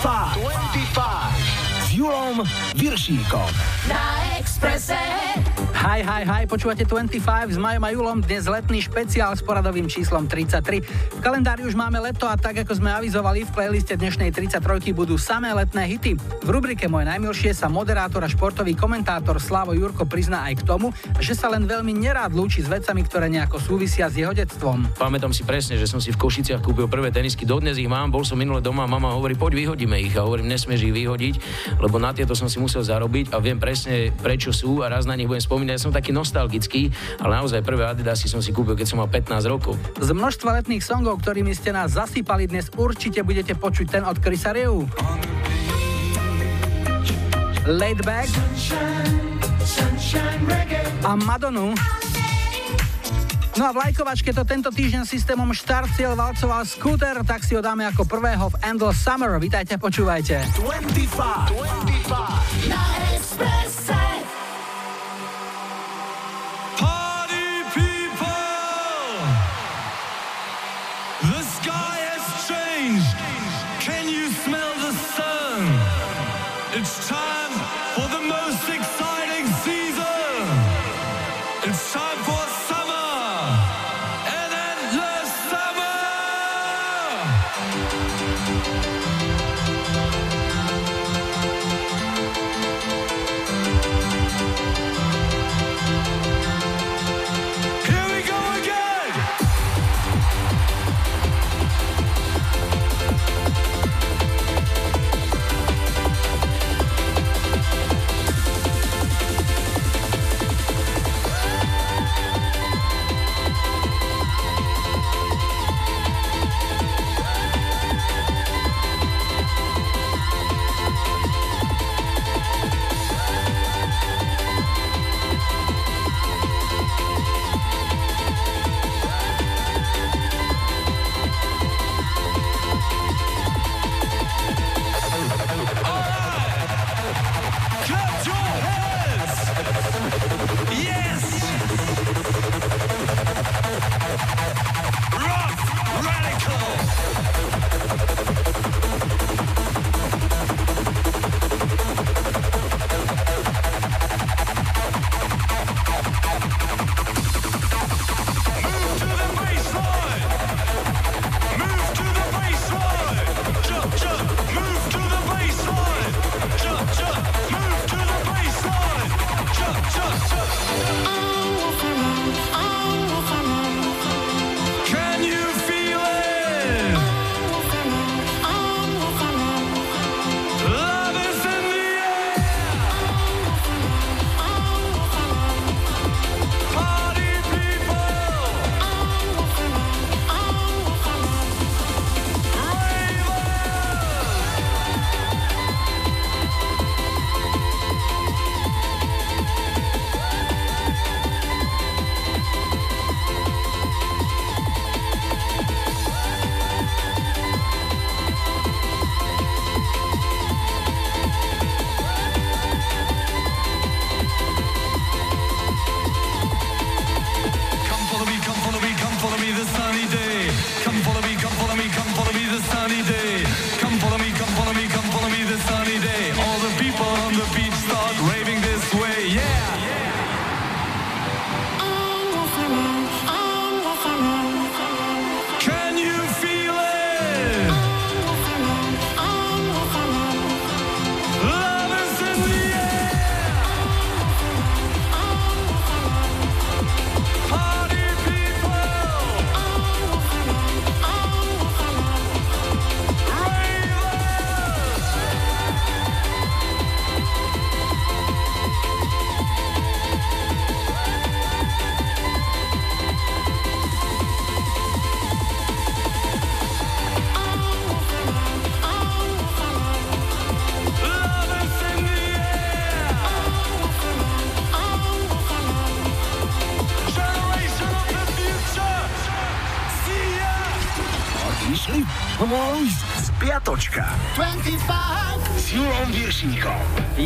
25. 25. S Julom Viršíkom. Na Expresse. Hi, hi, hi, počúvate 25 s Majom a Julom, dnes letný špeciál s poradovým číslom 33. V kalendári už máme leto a tak ako sme avizovali, v playliste dnešnej 33 budú samé letné hity. V rubrike Moje najmilšie sa moderátor a športový komentátor Slavo Jurko prizná aj k tomu, že sa len veľmi nerád lúči s vecami, ktoré nejako súvisia s jeho detstvom. Pamätám si presne, že som si v Košiciach kúpil prvé tenisky, dodnes ich mám, bol som minule doma, mama hovorí, poď vyhodíme ich a hovorím, nesmieš ich vyhodiť, lebo na tieto som si musel zarobiť a viem presne prečo sú a raz na nich budem spomínať ja som taký nostalgický, ale naozaj prvé Adidasy som si kúpil, keď som mal 15 rokov. Z množstva letných songov, ktorými ste nás zasypali dnes, určite budete počuť ten od Chrisa Riu. Laid Back a Madonu. No a v lajkovačke to tento týždeň systémom Štarciel valcoval skúter, tak si ho dáme ako prvého v Endless Summer. Vítajte, počúvajte. 25. 25. Na Expresse.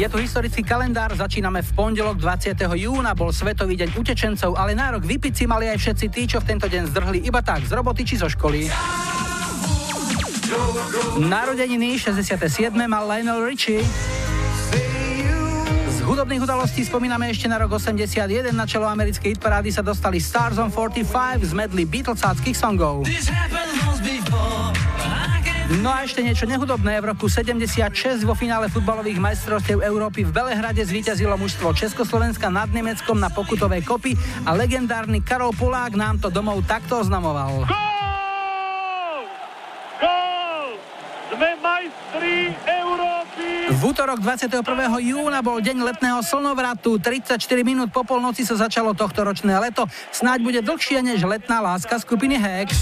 Je tu historický kalendár, začíname v pondelok 20. júna, bol Svetový deň utečencov, ale nárok vypiť si mali aj všetci tí, čo v tento deň zdrhli iba tak z roboty či zo školy. Narodeniny 67. mal Lionel Richie. Z hudobných udalostí spomíname ešte na rok 81. Na čelo americkej hitparády sa dostali Stars on 45 z medley Beatlesáckých songov. No a ešte niečo nehudobné. V roku 76 vo finále futbalových majstrovstiev Európy v Belehrade zvíťazilo mužstvo Československa nad Nemeckom na pokutovej kopy a legendárny Karol Polák nám to domov takto oznamoval. Gól! Gól! Sme majstri Európy! V útorok 21. júna bol deň letného slnovratu. 34 minút po polnoci sa začalo tohto ročné leto. Snáď bude dlhšie než letná láska skupiny Hex.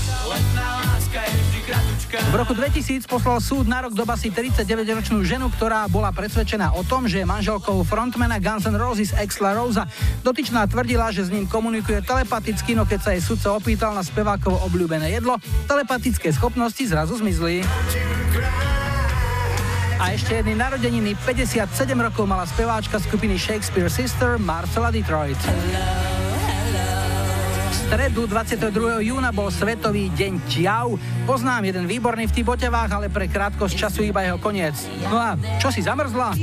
V roku 2000 poslal súd na rok do basy 39-ročnú ženu, ktorá bola presvedčená o tom, že je manželkou frontmana Guns N' Roses Exla Rosa. Dotyčná tvrdila, že s ním komunikuje telepaticky, no keď sa jej sudca opýtal na spevákovo obľúbené jedlo, telepatické schopnosti zrazu zmizli. A ešte jedny narodeniny, 57 rokov mala speváčka skupiny Shakespeare Sister Marcela Detroit stredu 22. júna bol Svetový deň ťav. Poznám jeden výborný v Tibotevách, ale pre krátkosť času iba jeho koniec. No a čo si zamrzla?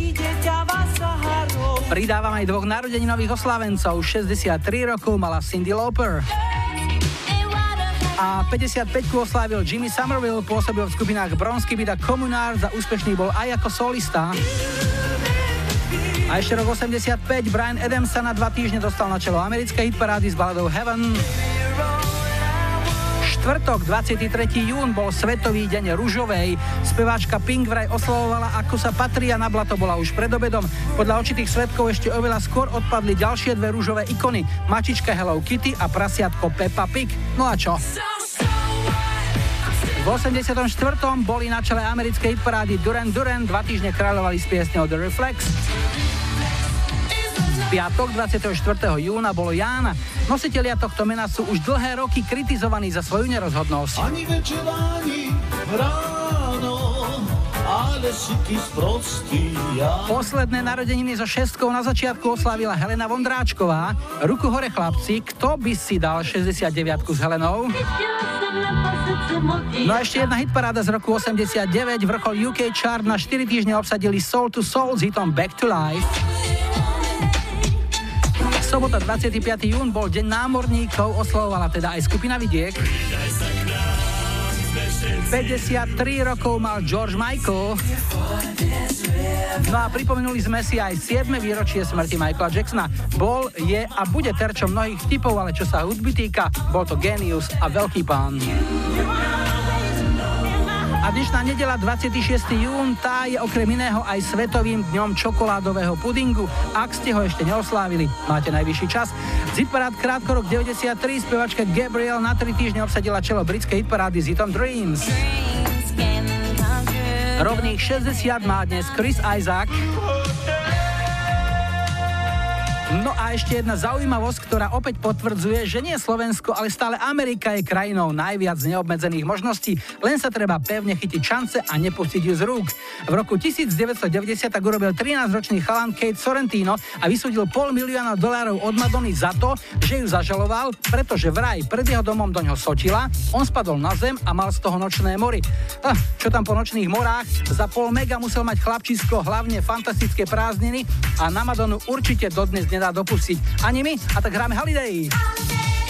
Pridávam aj dvoch narodeninových oslávencov. 63 rokov mala Cindy Lauper. A 55 oslávil Jimmy Somerville, pôsobil v skupinách Bronsky Beat a Communard, za úspešný bol aj ako solista. A ešte rok 85 Brian Adams sa na dva týždne dostal na čelo americkej hitparády s baladou Heaven. Štvrtok, 23. jún bol Svetový deň ružovej. Speváčka Pink vraj oslavovala, ako sa patrí a na blato bola už pred obedom. Podľa očitých svetkov ešte oveľa skôr odpadli ďalšie dve rúžové ikony. Mačička Hello Kitty a prasiatko Peppa Pig. No a čo? V 84. boli na čele americkej hitparády Duran Duran, dva týždne kráľovali s piesňou The Reflex piatok 24. júna bolo Jána. Nositelia tohto mena sú už dlhé roky kritizovaní za svoju nerozhodnosť. Ani večer, ani ráno, ale si ty sprostý ja. Posledné narodeniny so šestkou na začiatku oslávila Helena Vondráčková. Ruku hore chlapci, kto by si dal 69 s Helenou? No a ešte jedna hitparáda z roku 89, vrchol UK chart na 4 týždne obsadili Soul to Soul s hitom Back to Life. Sobota 25. jún bol Deň námorníkov, oslavovala teda aj skupina Vidiek. 53 rokov mal George Michael. No a pripomenuli sme si aj 7. výročie smrti Michaela Jacksona. Bol, je a bude terčom mnohých typov, ale čo sa hudby týka, bol to genius a veľký pán. A dnešná nedela 26. jún, tá je okrem iného aj Svetovým dňom čokoládového pudingu. Ak ste ho ešte neoslávili, máte najvyšší čas. Zitparát krátko rok 93, spevačka Gabriel na 3 týždne obsadila čelo britskej hitparády z hitom Dreams. Rovných 60 má dnes Chris Isaac. No a ešte jedna zaujímavosť, ktorá opäť potvrdzuje, že nie Slovensko, ale stále Amerika je krajinou najviac neobmedzených možností, len sa treba pevne chytiť šance a nepustiť ju z rúk. V roku 1990 tak urobil 13-ročný chalan Kate Sorrentino a vysúdil pol milióna dolárov od Madony za to, že ju zažaloval, pretože vraj pred jeho domom do ňoho sotila, on spadol na zem a mal z toho nočné mory. Ah, čo tam po nočných morách? Za pol mega musel mať chlapčisko hlavne fantastické prázdniny a na Madonu určite dodnes nedá dopustiť. Ani my, a tak hráme Holiday. s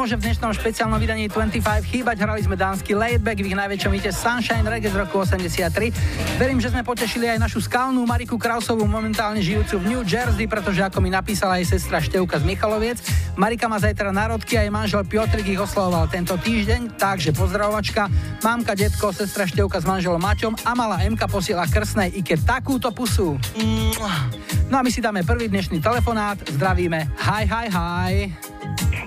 nemôže v dnešnom špeciálnom vydaní 25 chýbať. Hrali sme dánsky Laidback v ich najväčšom hite Sunshine Reggae z roku 83. Verím, že sme potešili aj našu skalnú Mariku Krausovú, momentálne žijúcu v New Jersey, pretože ako mi napísala aj sestra Števka z Michaloviec, Marika má zajtra národky a jej manžel Piotrik ich oslavoval tento týždeň, takže pozdravovačka, mamka, detko, sestra Števka s manželom Maťom a malá Emka posiela krsnej Ike takúto pusu. No a my si dáme prvý dnešný telefonát, zdravíme, hi, hi, hi.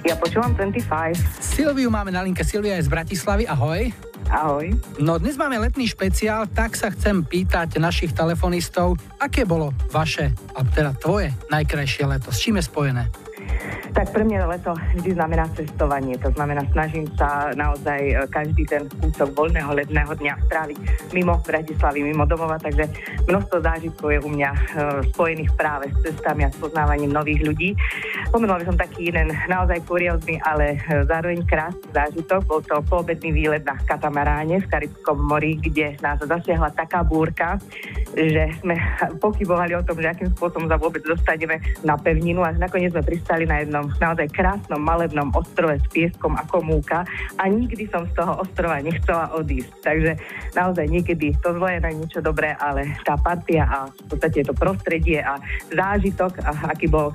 Ja počúvam 25. Silviu máme na linke, Silvia je z Bratislavy, ahoj. Ahoj. No dnes máme letný špeciál, tak sa chcem pýtať našich telefonistov, aké bolo vaše, a teda tvoje najkrajšie leto, s čím je spojené? Tak pre mňa leto vždy znamená cestovanie. To znamená, snažím sa naozaj e, každý ten kúsok voľného letného dňa stráviť mimo Bratislavy, mimo domova, takže množstvo zážitkov je u mňa e, spojených práve s cestami a s poznávaním nových ľudí. Spomenula by som taký jeden naozaj kuriózny, ale e, zároveň krásny zážitok. Bol to poobedný výlet na katamaráne v Karibskom mori, kde nás zasiahla taká búrka, že sme pochybovali o tom, že akým spôsobom sa vôbec dostaneme na pevninu, až nakoniec sme pristali na jednom naozaj krásnom malebnom ostrove s pieskom ako múka a nikdy som z toho ostrova nechcela odísť. Takže naozaj niekedy to zlo je na niečo dobré, ale tá partia a v podstate to prostredie a zážitok, a aký bol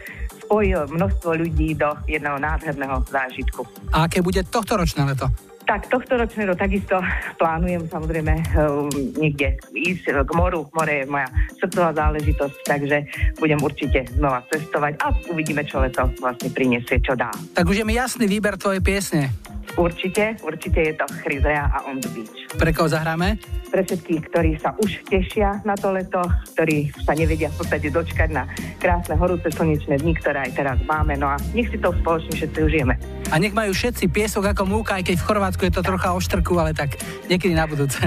spojil množstvo ľudí do jedného nádherného zážitku. A aké bude tohto ročné leto? Tak tohto ročného takisto plánujem samozrejme uh, niekde ísť k moru. More je moja srdcová záležitosť, takže budem určite znova cestovať a uvidíme, čo leto vlastne prinesie, čo dá. Tak už je mi jasný výber tvojej piesne. Určite, určite je to Chryzea a On the Beach. Pre koho zahráme? Pre všetkých, ktorí sa už tešia na to leto, ktorí sa nevedia v podstate dočkať na krásne horúce slnečné dni, ktoré aj teraz máme. No a nech si to spoločne všetci užijeme. A nech majú všetci piesok ako múka, aj keď v Chorvátsku je to trocha o štrku, ale tak niekedy na budúce.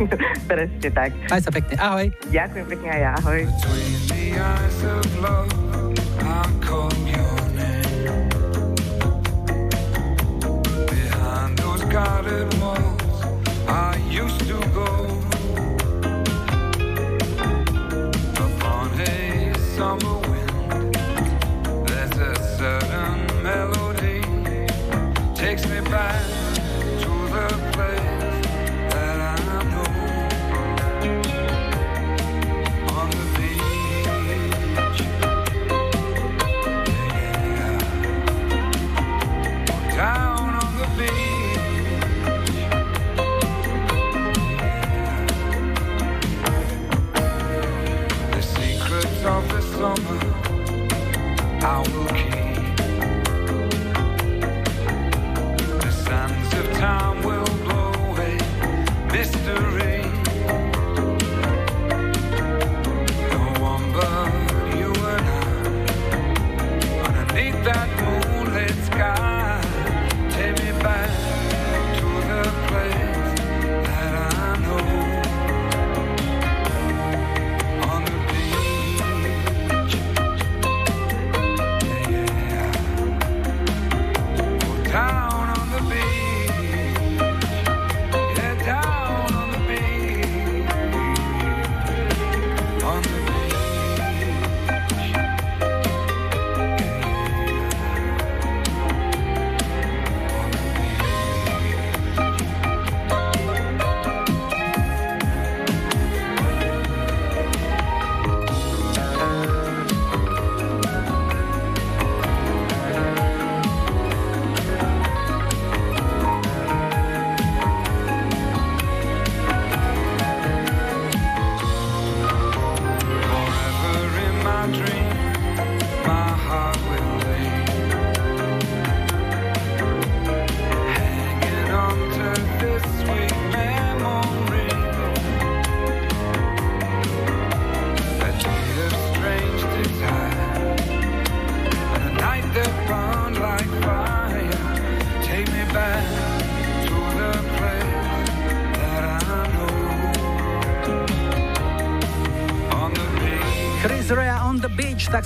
Presne tak. Maj sa pekne. Ahoj. Ďakujem pekne aj ja. Ahoj. Guarded walls, I used to go. Upon a summer wind, there's a certain melody takes me back to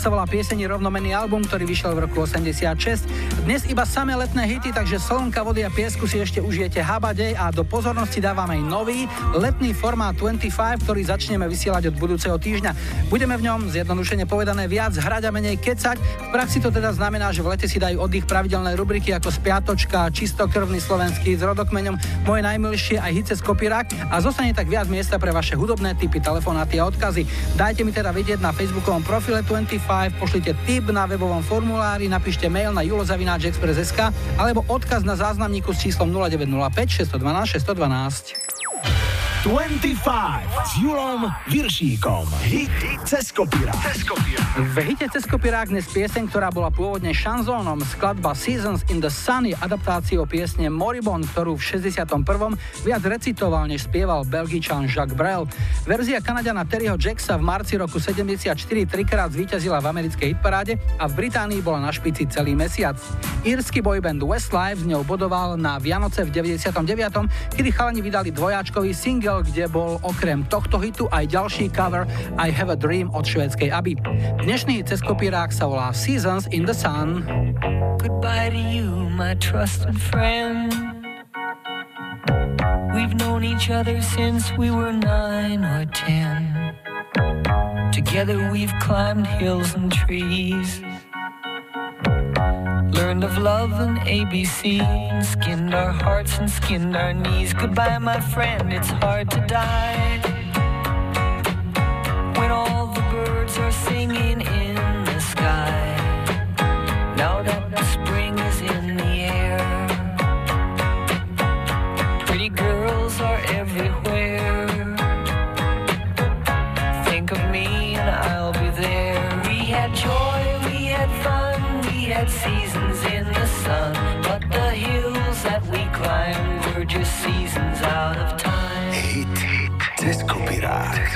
tak sa volá pieseň rovnomenný album, ktorý vyšiel v roku 86. Dnes iba samé letné hity, takže slnka, vody a piesku si ešte užijete habadej a do pozornosti dávame aj nový letný formát 25, ktorý začneme vysielať od budúceho týždňa. Budeme v ňom, zjednodušene povedané, viac hrať a menej kecať. V praxi to teda znamená, že v lete si dajú oddych pravidelné rubriky ako Spiatočka, Čistokrvný slovenský s rodokmeňom, moje najmilšie aj hice z kopirák a zostane tak viac miesta pre vaše hudobné typy, telefonáty a odkazy. Dajte mi teda vedieť na facebookovom profile 25, pošlite tip na webovom formulári, napíšte mail na julozavináčexpress.sk alebo odkaz na záznamníku s číslom 0905 612 612. 25 s Julom Viršíkom. Hit cez kopírák. V hite cez kopirák dnes pieseň, ktorá bola pôvodne šanzónom, skladba Seasons in the Sun je adaptáciou piesne Moribond, ktorú v 61. viac recitoval, než spieval belgičan Jacques Brel. Verzia Kanadiana Terryho Jacksa v marci roku 74 trikrát zvíťazila v americkej hitparáde a v Británii bola na špici celý mesiac. Írsky boyband Westlife z ňou bodoval na Vianoce v 99., kedy chalani vydali dvojáčkový single, kde bol okrem tohto hitu aj ďalší cover I Have a Dream od švédskej Aby. Dnešný cez kopírák sa volá Seasons in the Sun. Goodbye to you, my trusted friend. We've known each other since we were nine or ten. Together we've climbed hills and trees. Learned of love and ABC, and skinned our hearts and skinned our knees. Goodbye, my friend, it's hard to die.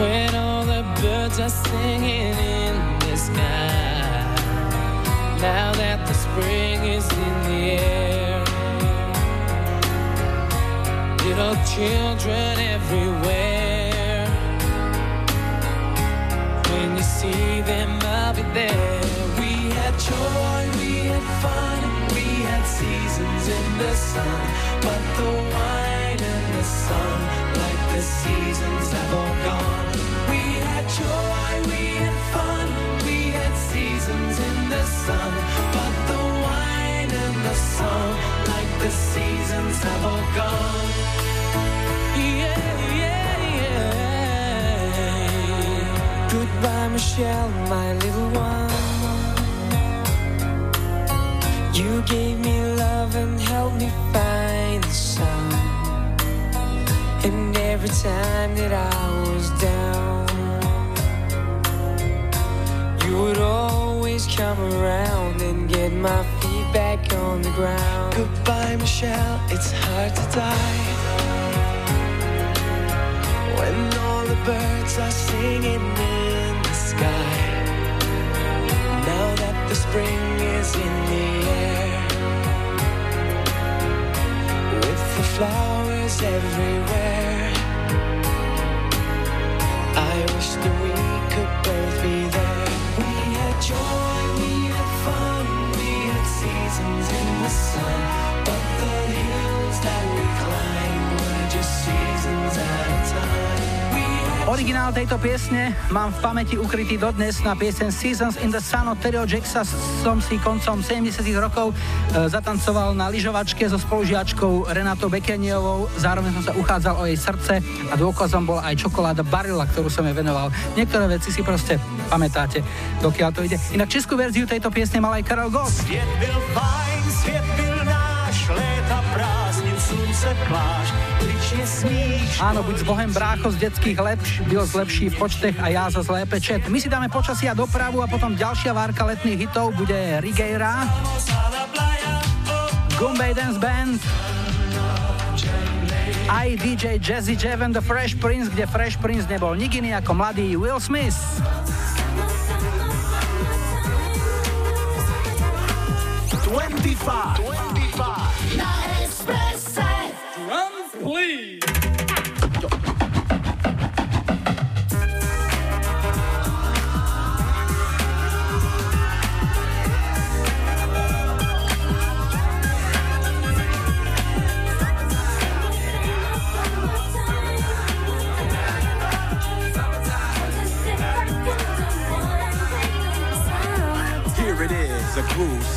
When all the birds are singing in the sky. Now that the spring is in the air. Little children everywhere. When you see them, I'll be there. We had joy, we had fun, we had seasons in the sun. But the Michelle, my little one. You gave me love and helped me find the sun. And every time that I was down, you would always come around and get my feet back on the ground. Goodbye, Michelle, it's hard to die. When all the birds are singing spring is in the air. With the flowers everywhere. I wish that we could both be there. We had joy, we had fun, we had seasons in the sun. But the hills that we climbed were just seasons at a time. Originál tejto piesne mám v pamäti ukrytý dodnes na piesen Seasons in the Sun od Tereo Jacksa som si koncom 70 rokov e, zatancoval na lyžovačke so spolužiačkou Renatou Bekeniovou, zároveň som sa uchádzal o jej srdce a dôkazom bola aj čokoláda Barilla, ktorú som jej venoval. Niektoré veci si proste pamätáte, dokiaľ to ide. Inak českú verziu tejto piesne mal aj Karol Gott. se pláž, plične smíš. Áno, buď z Bohem brácho z detských let, Dios lepší v počtech a ja za zlépe čet. My si dáme počasia dopravu a potom ďalšia várka letných hitov bude Rigeira. Gumbay Dance Band aj DJ Jazzy Jeff and the Fresh Prince, kde Fresh Prince nebol nikdy ako mladý Will Smith. Twenty-five. 25. 25. please.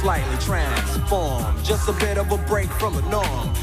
slightly transformed. Just a bit of a break from the norm.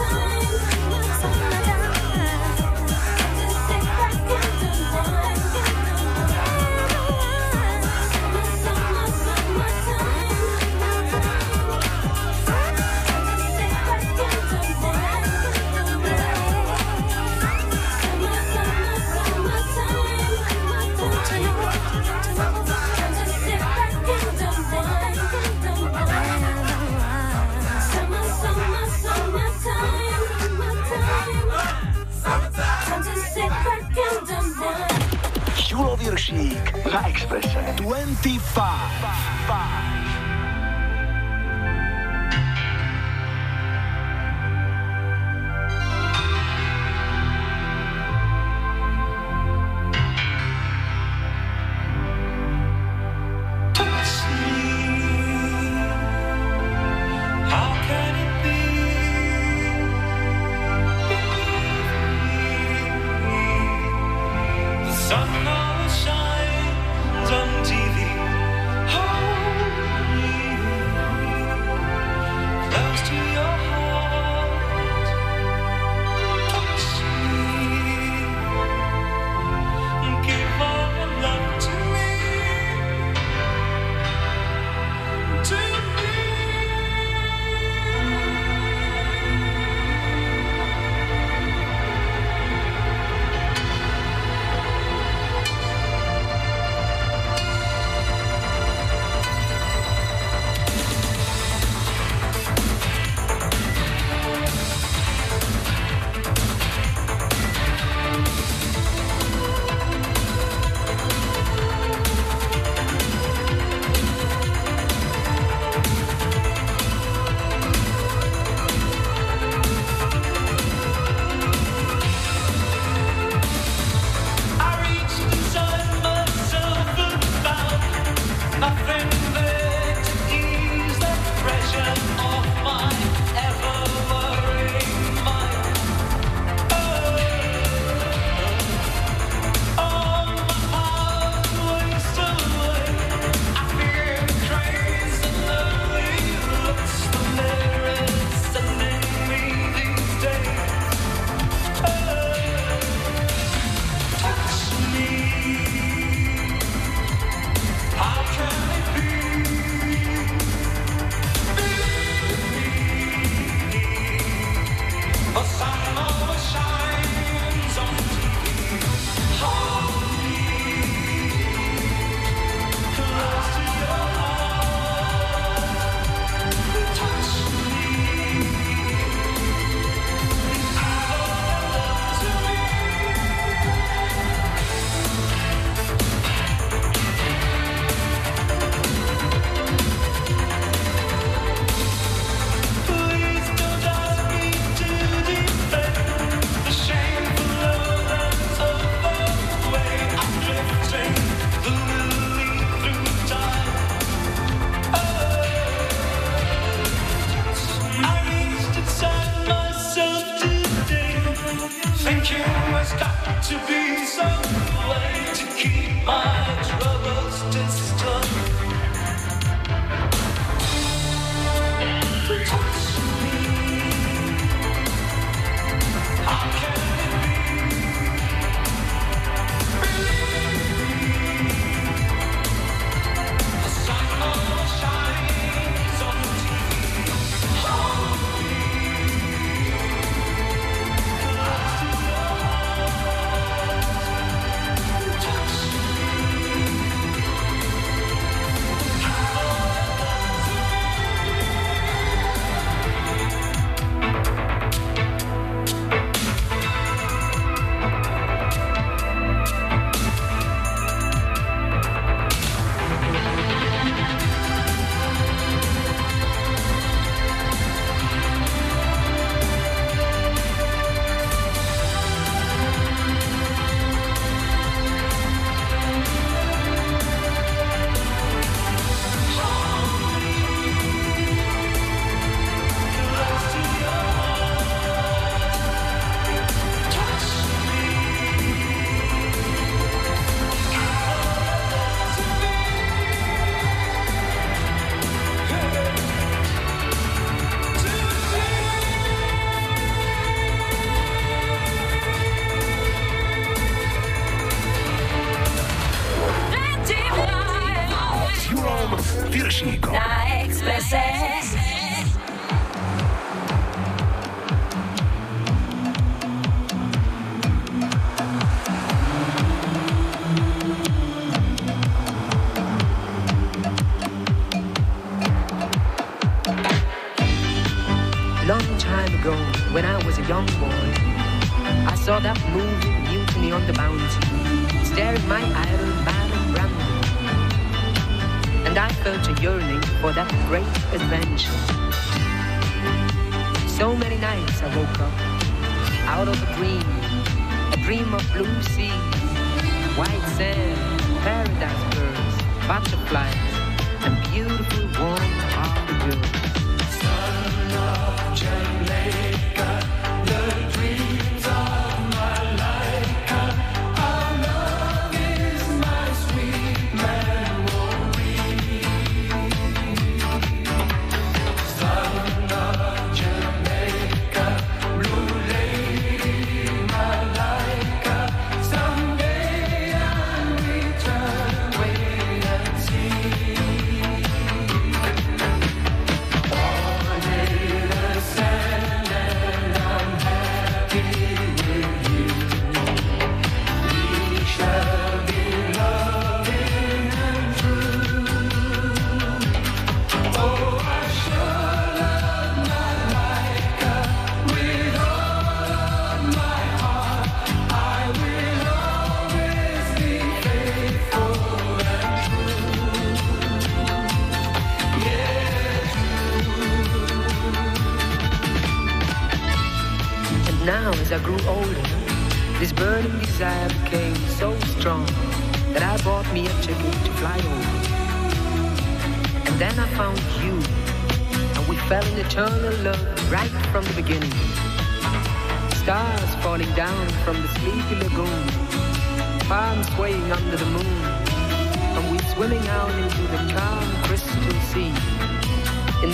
Expresse. 25. 25.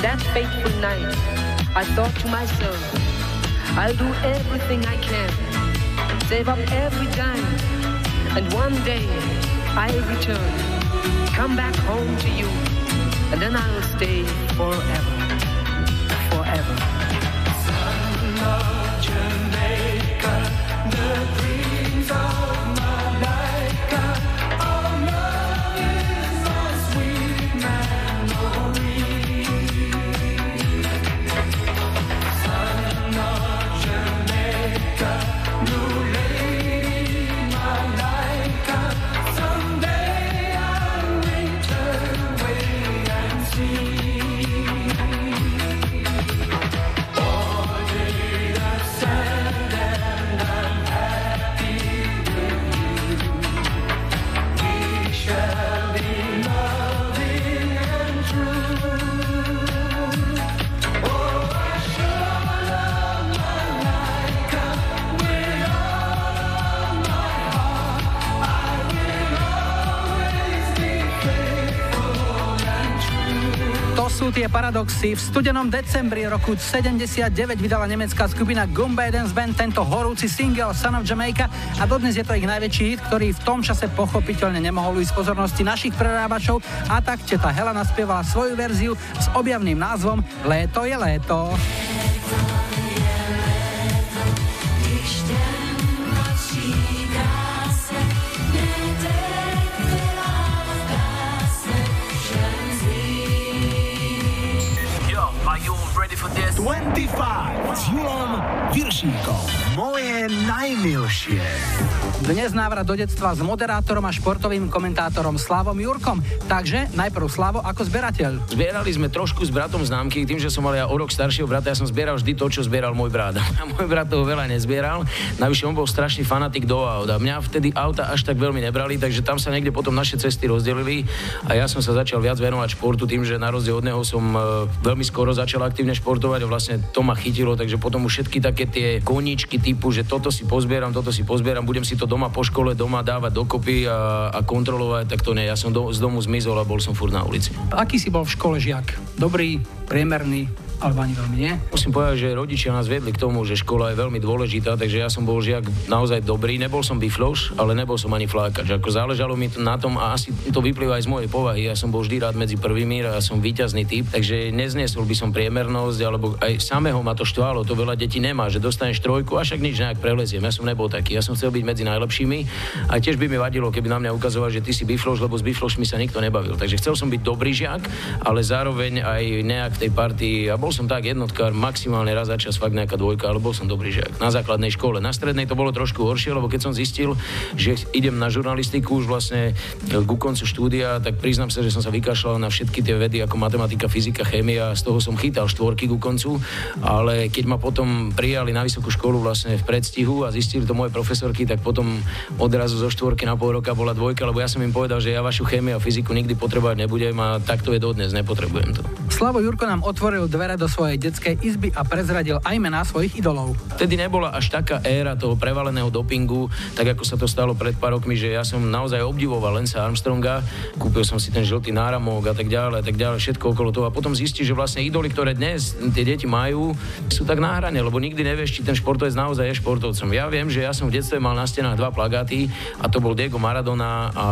that fateful night, I thought to myself, I'll do everything I can, save up every dime, and one day I'll return, come back home to you, and then I'll stay forever, forever. Son of Jamaica, the dreams of tie paradoxy. V studenom decembri roku 79 vydala nemecká skupina Gumba Dance Band tento horúci single Son of Jamaica a dodnes je to ich najväčší hit, ktorý v tom čase pochopiteľne nemohol ísť pozornosti našich prerábačov a tak teta Helena spievala svoju verziu s objavným názvom Léto je léto. 25 s Julom Viršíkom. Moje najmilšie. Dnes návrat do detstva s moderátorom a športovým komentátorom Slavom Jurkom. Takže najprv Slavo ako zberateľ. Zbierali sme trošku s bratom známky, tým, že som mal ja o rok staršieho brata, ja som zbieral vždy to, čo zbieral môj brat. A môj brat toho veľa nezbieral, navyše on bol strašný fanatik do aut mňa vtedy auta až tak veľmi nebrali, takže tam sa niekde potom naše cesty rozdelili a ja som sa začal viac venovať športu tým, že na rozdiel od neho som e, veľmi skoro začal aktívne športovať a vlastne to ma chytilo, takže potom už všetky také tie koníčky typu, že toto si pozbieram, toto si pozbieram, budem si to doma po škole, doma dávať dokopy a, a kontrolovať, tak to nie. Ja som do, z domu zmizol a bol som furt na ulici. Aký si bol v škole žiak? Dobrý, priemerný, alebo ani veľmi nie? Musím povedať, že rodičia nás vedli k tomu, že škola je veľmi dôležitá, takže ja som bol žiak naozaj dobrý. Nebol som bifloš, ale nebol som ani flákač. Ako záležalo mi to na tom a asi to vyplýva aj z mojej povahy. Ja som bol vždy rád medzi prvými a som víťazný typ, takže nezniesol by som priemernosť, alebo aj samého ma to štvalo. To veľa detí nemá, že dostaneš trojku a však nič nejak preleziem. Ja som nebol taký. Ja som chcel byť medzi najlepšími a tiež by mi vadilo, keby na mňa ukazoval, že ty si bifloš, lebo s biflošmi sa nikto nebavil. Takže chcel som byť dobrý žiak, ale zároveň aj nejak v tej partii a bol som tak jednotkár, maximálne raz za čas fakt nejaká dvojka, ale bol som dobrý žiak. Na základnej škole. Na strednej to bolo trošku horšie, lebo keď som zistil, že idem na žurnalistiku už vlastne ku koncu štúdia, tak priznám sa, že som sa vykašľal na všetky tie vedy ako matematika, fyzika, chémia, z toho som chytal štvorky ku koncu, ale keď ma potom prijali na vysokú školu vlastne v predstihu a zistili to moje profesorky, tak potom odrazu zo štvorky na pol roka bola dvojka, lebo ja som im povedal, že ja vašu chémiu a fyziku nikdy potrebovať nebudem a takto je dodnes, nepotrebujem to. Slavo Jurko nám otvoril dvere do svojej detskej izby a prezradil aj mená svojich idolov. Vtedy nebola až taká éra toho prevaleného dopingu, tak ako sa to stalo pred pár rokmi, že ja som naozaj obdivoval Lensa Armstronga, kúpil som si ten žltý náramok a tak ďalej, a tak ďalej, všetko okolo toho a potom zistí, že vlastne idoly, ktoré dnes tie deti majú, sú tak na hrane, lebo nikdy nevieš, či ten športovec naozaj je športovcom. Ja viem, že ja som v detstve mal na stenách dva plagáty a to bol Diego Maradona a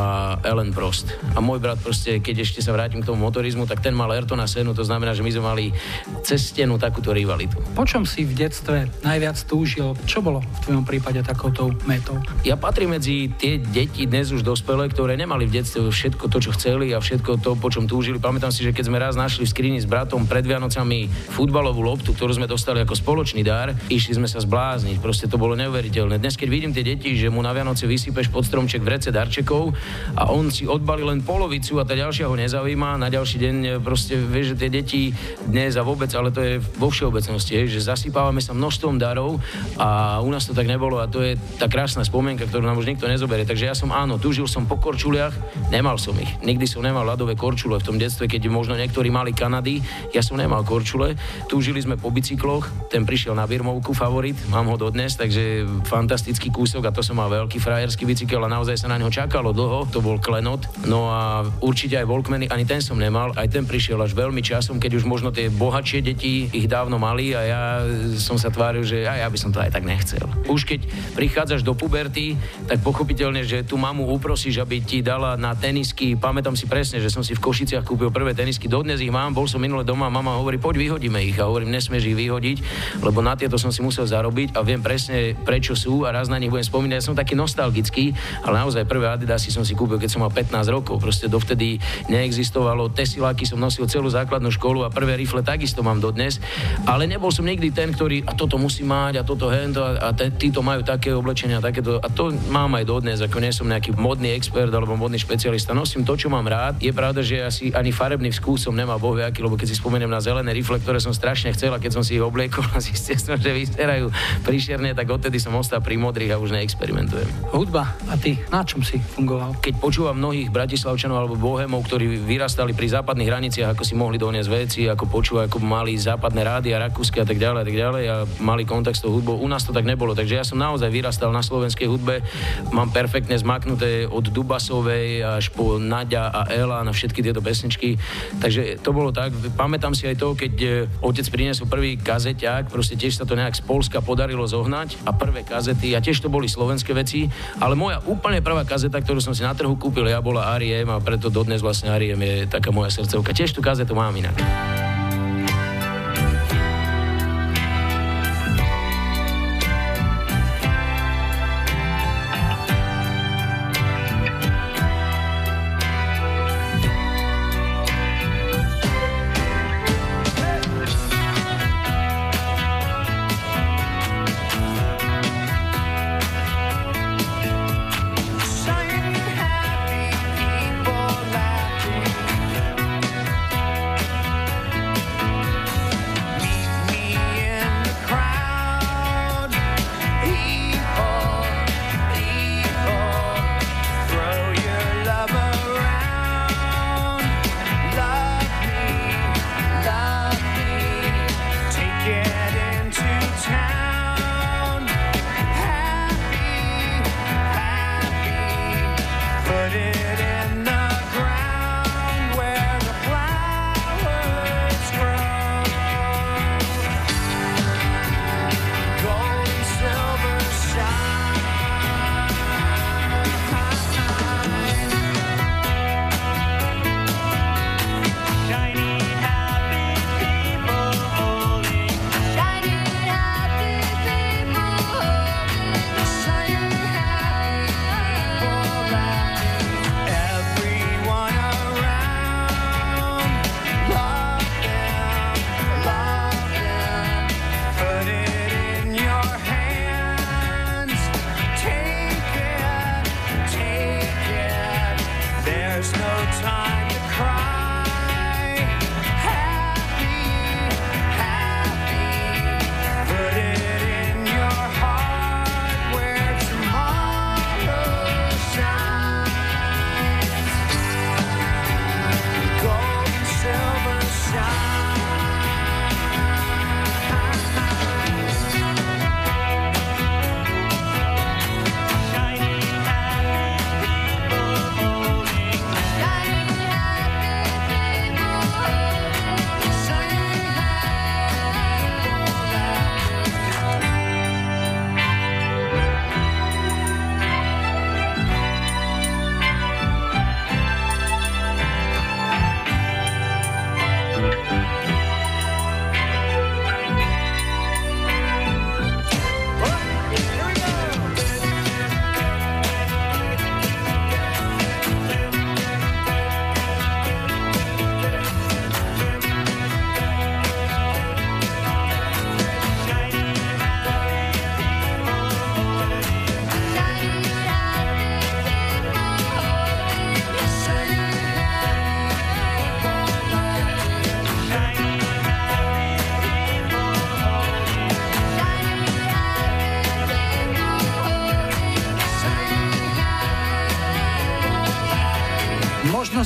Ellen Prost. A môj brat proste, keď ešte sa vrátim k tomu motorizmu, tak ten mal Ayrtona Senu, to znamená, že my sme mali cez stenu takúto rivalitu. Po čom si v detstve najviac túžil? Čo bolo v tvojom prípade takouto metou? Ja patrím medzi tie deti, dnes už dospelé, ktoré nemali v detstve všetko to, čo chceli a všetko to, po čom túžili. Pamätám si, že keď sme raz našli v skrini s bratom pred Vianocami futbalovú loptu, ktorú sme dostali ako spoločný dar, išli sme sa zblázniť. Proste to bolo neuveriteľné. Dnes, keď vidím tie deti, že mu na Vianoce vysypeš pod stromček v rece darčekov a on si odbalí len polovicu a tá ďalšia ho nezaujíma, na ďalší deň e, proste vieš, že tie deti dnes a vôbec, ale to je vo všeobecnosti, že zasypávame sa množstvom darov a u nás to tak nebolo a to je tá krásna spomienka, ktorú nám už nikto nezoberie. Takže ja som áno, túžil som po korčuliach, nemal som ich. Nikdy som nemal ľadové korčule v tom detstve, keď možno niektorí mali Kanady, ja som nemal korčule. Túžili sme po bicykloch, ten prišiel na Birmovku favorit, mám ho dodnes, takže fantastický kúsok a to som mal veľký frajerský bicykel a naozaj sa na neho čakalo dlho, to bol klenot. No a určite aj Volkmeny, ani ten som nemal, aj ten prišiel až veľmi časom, keď už možno tie bohatšie deti ich dávno mali a ja som sa tváril, že aj ja by som to aj tak nechcel. Už keď prichádzaš do puberty, tak pochopiteľne, že tu mamu uprosíš, aby ti dala na tenisky. Pamätám si presne, že som si v Košiciach kúpil prvé tenisky, dodnes ich mám, bol som minule doma, mama hovorí, poď vyhodíme ich a hovorím, nesmieš ich vyhodiť, lebo na tieto som si musel zarobiť a viem presne, prečo sú a raz na nich budem spomínať. Ja som taký nostalgický, ale naozaj prvé Adidasy som si kúpil, keď som mal 15 rokov. Proste dovtedy neexistovalo. Tesiláky som nosil celú základnú školu a prvé rifle takisto mám dodnes, ale nebol som nikdy ten, ktorý a toto musí mať a toto hento a, a te, títo majú také oblečenia a takéto a to mám aj dodnes, ako nie som nejaký modný expert alebo modný špecialista. Nosím to, čo mám rád. Je pravda, že asi ani farebný vkus som nemal bohviaký, lebo keď si spomeniem na zelené rifle, ktoré som strašne chcel a keď som si ich obliekol a zistil som, že vyzerajú príšerne, tak odtedy som ostal pri modrých a už neexperimentujem. Hudba. A ty, na čom si fungoval? Keď počúvam mnohých bratislavčanov alebo bohemov, ktorí vyrastali pri západných hraniciach, ako si mohli do koniec veci, ako počúva, ako mali západné rády a rakúske a tak ďalej a tak ďalej a mali kontakt s tou hudbou. U nás to tak nebolo, takže ja som naozaj vyrastal na slovenskej hudbe, mám perfektne zmaknuté od Dubasovej až po Nadia a Ela na všetky tieto pesničky, takže to bolo tak. Pamätám si aj to, keď e, otec priniesol prvý kazeťák, proste tiež sa to nejak z Polska podarilo zohnať a prvé kazety, a tiež to boli slovenské veci, ale moja úplne prvá kazeta, ktorú som si na trhu kúpil, ja bola Ariem a preto dodnes vlastne Ariem je taká moja srdcovka. Tiež tú kazetu mám inak.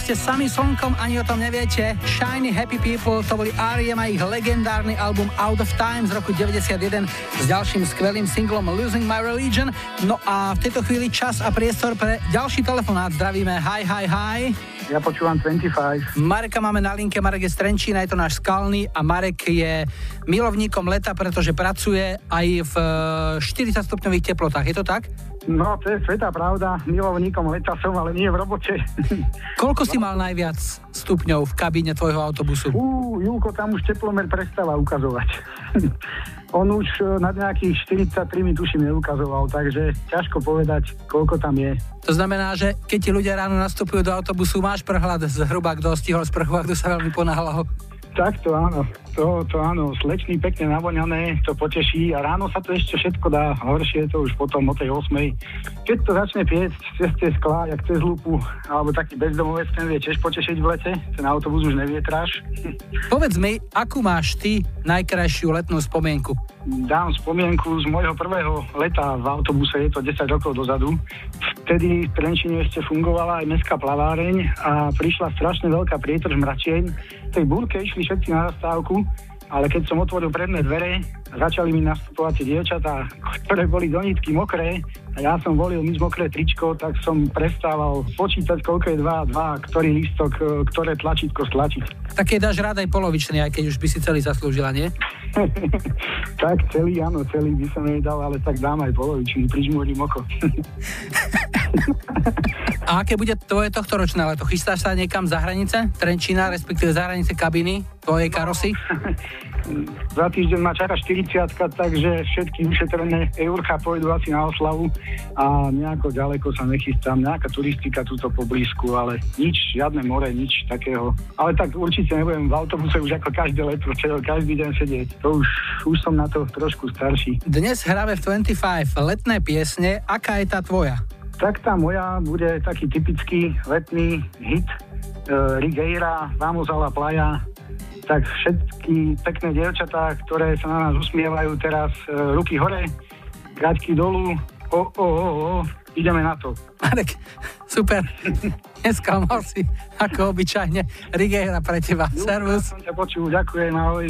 Ste sami slnkom, ani o tom neviete. Shiny Happy People, to boli R.E.M. a ich legendárny album Out of Time z roku 91 s ďalším skvelým singlom Losing My Religion. No a v tejto chvíli čas a priestor pre ďalší telefonát. Zdravíme, hi, hi, hi. Ja počúvam 25. Mareka máme na linke, Marek je z Trenčína, je to náš skalný a Marek je milovníkom leta, pretože pracuje aj v 40 eh, stupňových teplotách. Je to tak? No, to je sveta pravda. Milovníkom leta som, ale nie v robote. Koľko si mal najviac stupňov v kabíne tvojho autobusu? Ú, Julko, tam už teplomer prestáva ukazovať. On už e, nad nejakých 43 mi tuším neukazoval, takže ťažko povedať, koľko tam je. To znamená, že keď ti ľudia ráno nastupujú do autobusu, máš prehľad zhruba, kto stihol sprchovať, kto sa veľmi ponáhľal. Tak to áno, to, to áno, slečný, pekne navoňané, to poteší a ráno sa to ešte všetko dá, horšie to už potom o tej 8. Keď to začne piecť cez tie sklá, jak cez lupu, alebo taký bezdomovec, ten vie tiež potešiť v lete, ten autobus už nevietráš. Povedz mi, akú máš ty najkrajšiu letnú spomienku? dám spomienku z môjho prvého leta v autobuse, je to 10 rokov dozadu. Vtedy v Trenčine ešte fungovala aj mestská plaváreň a prišla strašne veľká prietrž mračien. V tej búrke išli všetci na zastávku, ale keď som otvoril predné dvere, začali mi nastupovať tie dievčatá, ktoré boli do nitky mokré a ja som volil nič mokré tričko, tak som prestával počítať, koľko je 2 a 2, ktorý lístok, e, ktoré tlačítko stlačiť. Tak keď dáš rád aj polovičný, aj keď už by si celý zaslúžila, nie? tak celý, áno, celý by som nedal, ale tak dám aj polovičný, prižmúrim oko. A aké bude tvoje tohto ročné leto? Chystáš sa niekam za hranice Trenčína, respektíve za hranice kabiny tvojej karosy? za týždeň ma čaká 40 takže všetky ušetrené eurka pôjdu asi na oslavu a nejako ďaleko sa nechystám, nejaká turistika túto poblízku, ale nič, žiadne more, nič takého. Ale tak určite nebudem v autobuse už ako každé leto, každý deň sedieť. To už, už som na to trošku starší. Dnes hráme v 25 letné piesne. Aká je tá tvoja? Tak tá moja bude taký typický letný hit uh, Rigueira, Vamos a la playa, tak všetky pekné dievčatá, ktoré sa na nás usmievajú teraz, uh, ruky hore, gaťky dolu, o, o, o, o, ideme na to. Marek, super. Nesklamal si, ako obyčajne. Rigueira pre teba. Servus. Som ťa počul, ďakujem, ahoj.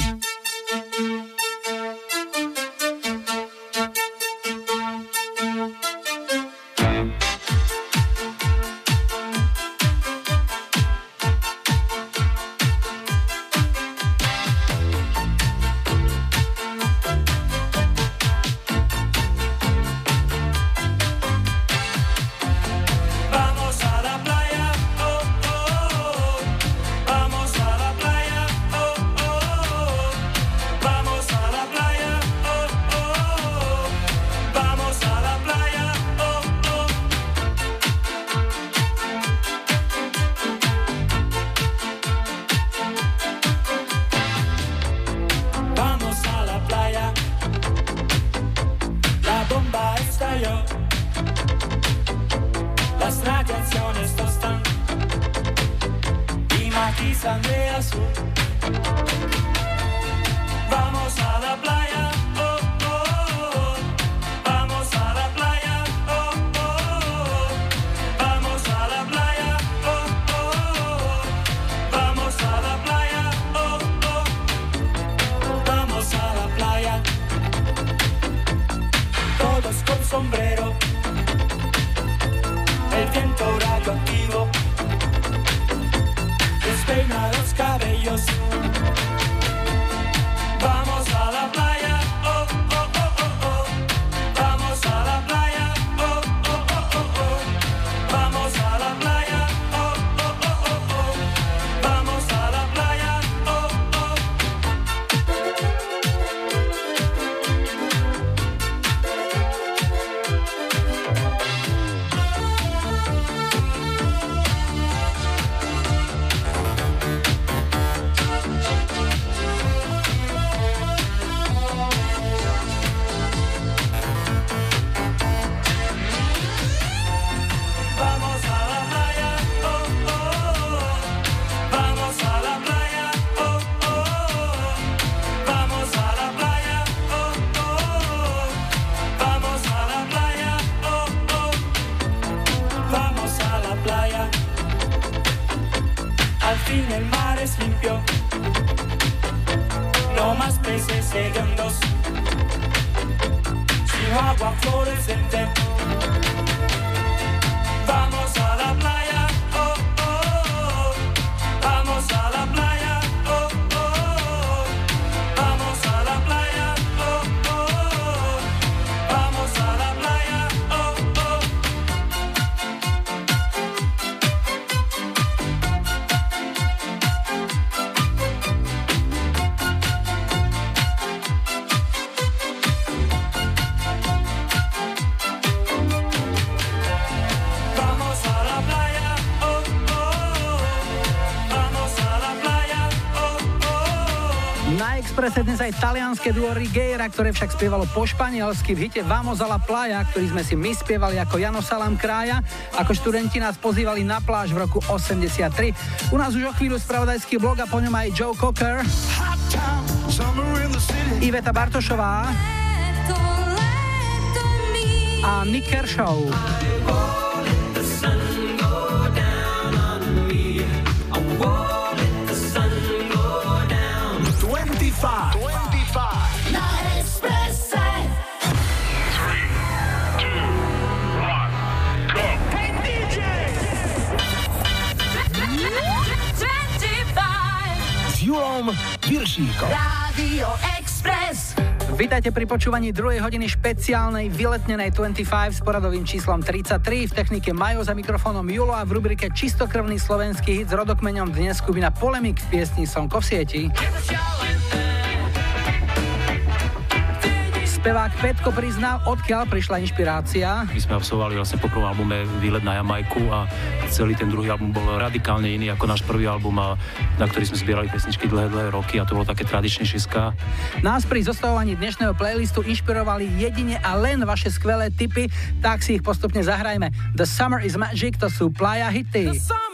Talianské duo Rigera, ktoré však spievalo po španielsky v hite Vamos a la playa, ktorý sme si my spievali ako Jano Salam Krája. Ako študenti nás pozývali na pláž v roku 83. U nás už o chvíľu spravodajský blog a po ňom aj Joe Cocker. Iveta Bartošová a Nick Kershaw. Viršíkom. Rádio Express. Vítajte pri počúvaní druhej hodiny špeciálnej vyletnenej 25 s poradovým číslom 33. V technike Majo za mikrofónom Julo a v rubrike Čistokrvný slovenský hit s rodokmeňom dnes skupina Polemik v piesni Sonko v sieti. Spevák Petko priznal, odkiaľ prišla inšpirácia. My sme absolvovali vlastne po prvom albume Výlet na Jamajku a celý ten druhý album bol radikálne iný ako náš prvý album, a na ktorý sme zbierali pesničky dlhé, dlhé roky a to bolo také tradičnejšie ska. Nás pri zostavovaní dnešného playlistu inšpirovali jedine a len vaše skvelé tipy, tak si ich postupne zahrajme. The Summer is Magic, to sú Playa hity. The Julom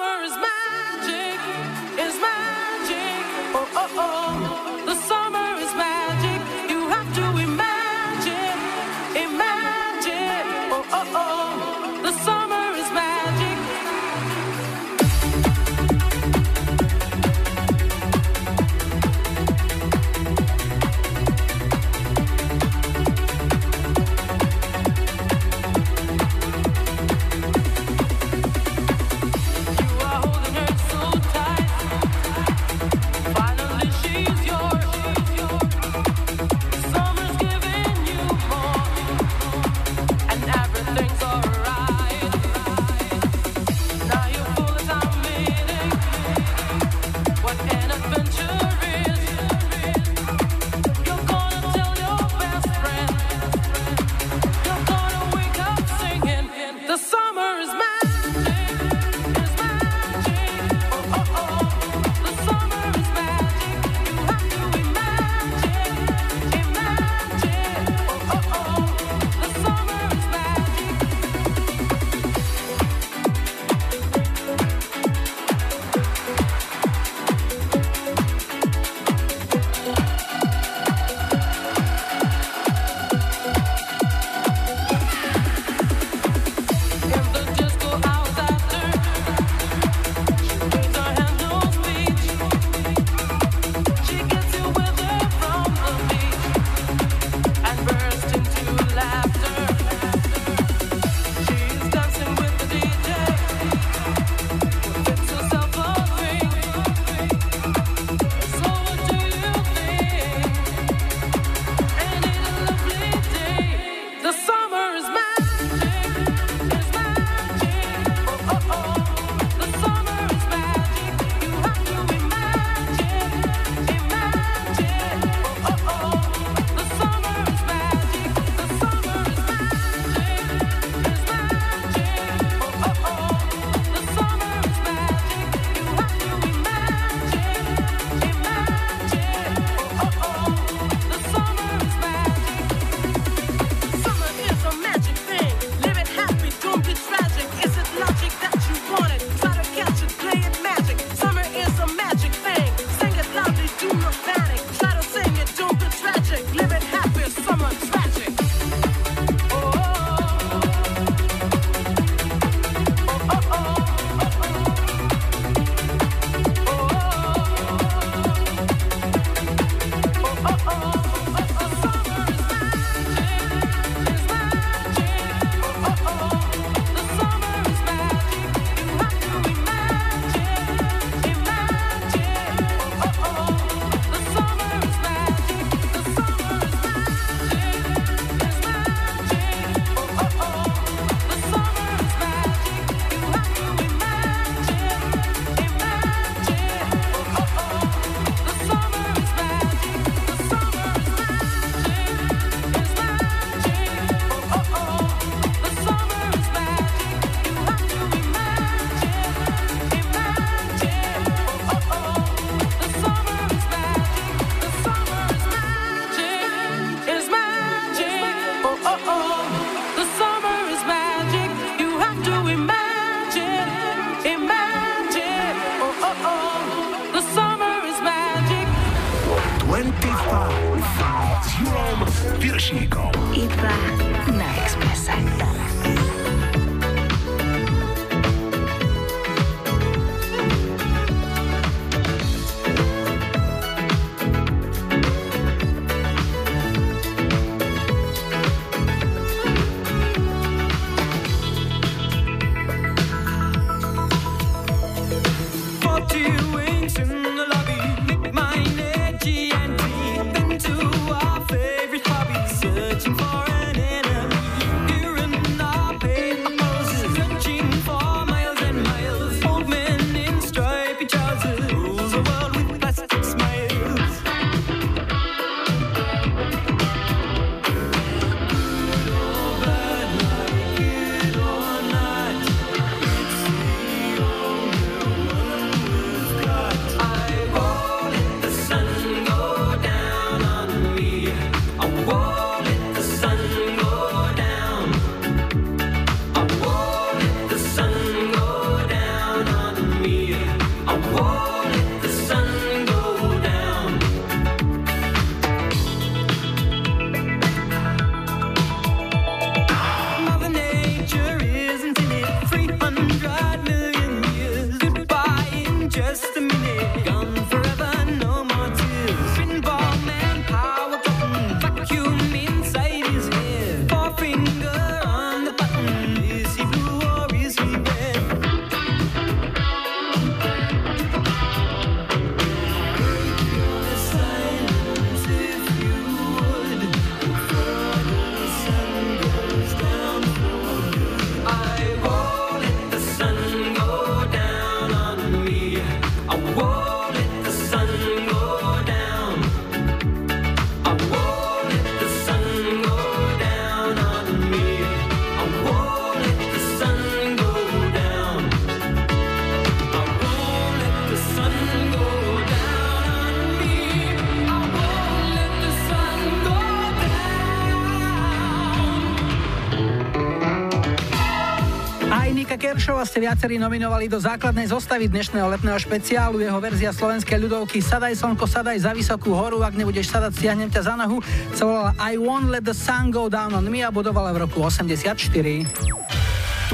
ste viacerí nominovali do základnej zostavy dnešného letného špeciálu. Jeho verzia slovenskej ľudovky Sadaj slnko, sadaj za vysokú horu, ak nebudeš sadať, stiahnem ťa za nohu, sa volala I won't let the sun go down on me a budovala v roku 84. 25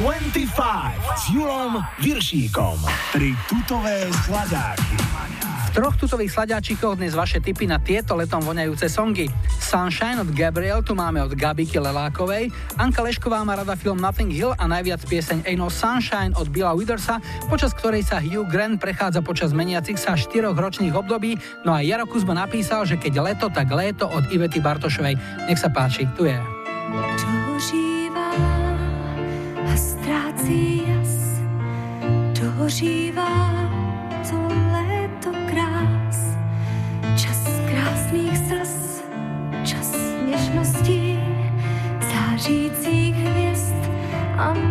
s Julom Viršíkom. Tri tutové sladáky troch tutových sladáčikoch dnes vaše tipy na tieto letom voňajúce songy. Sunshine od Gabriel tu máme od Gabiky Lelákovej, Anka Lešková má rada film Nothing Hill a najviac pieseň Ain't No Sunshine od Billa Withersa, počas ktorej sa Hugh Grant prechádza počas meniacich sa štyroch ročných období, no a Jaro Kuzma napísal, že keď leto, tak léto od Ivety Bartošovej. Nech sa páči, tu je. Dožíva a strácí jas, to něžnosti, zářících hvězd. A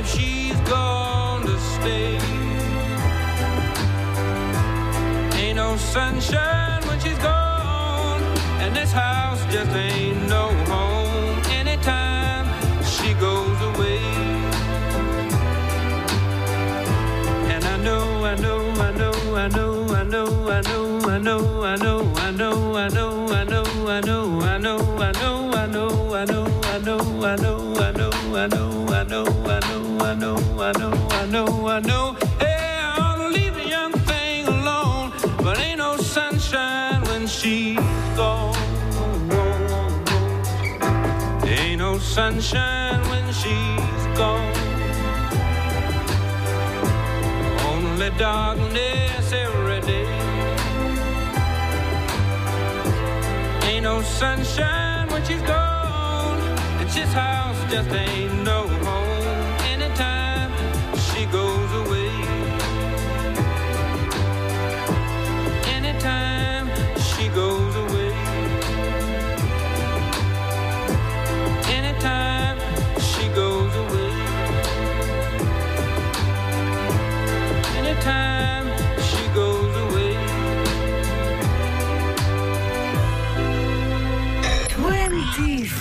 If she's gonna stay. Ain't no sunshine when she's gone, and this house just ain't no home anytime she goes away. And I know, I know, I know, I know, I know, I know, I know, I know, I know, I know, I know, I know, I know, I know, I know, I know, I know, I know, I know, I know I know, I know, I know. Hey, I ought to leave the young thing alone, but ain't no sunshine when she's gone. Ain't no sunshine when she's gone. Only darkness every day. Ain't no sunshine when she's gone. It's this house just ain't no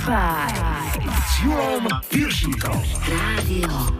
Five. S Julom Piršíkom. Rádio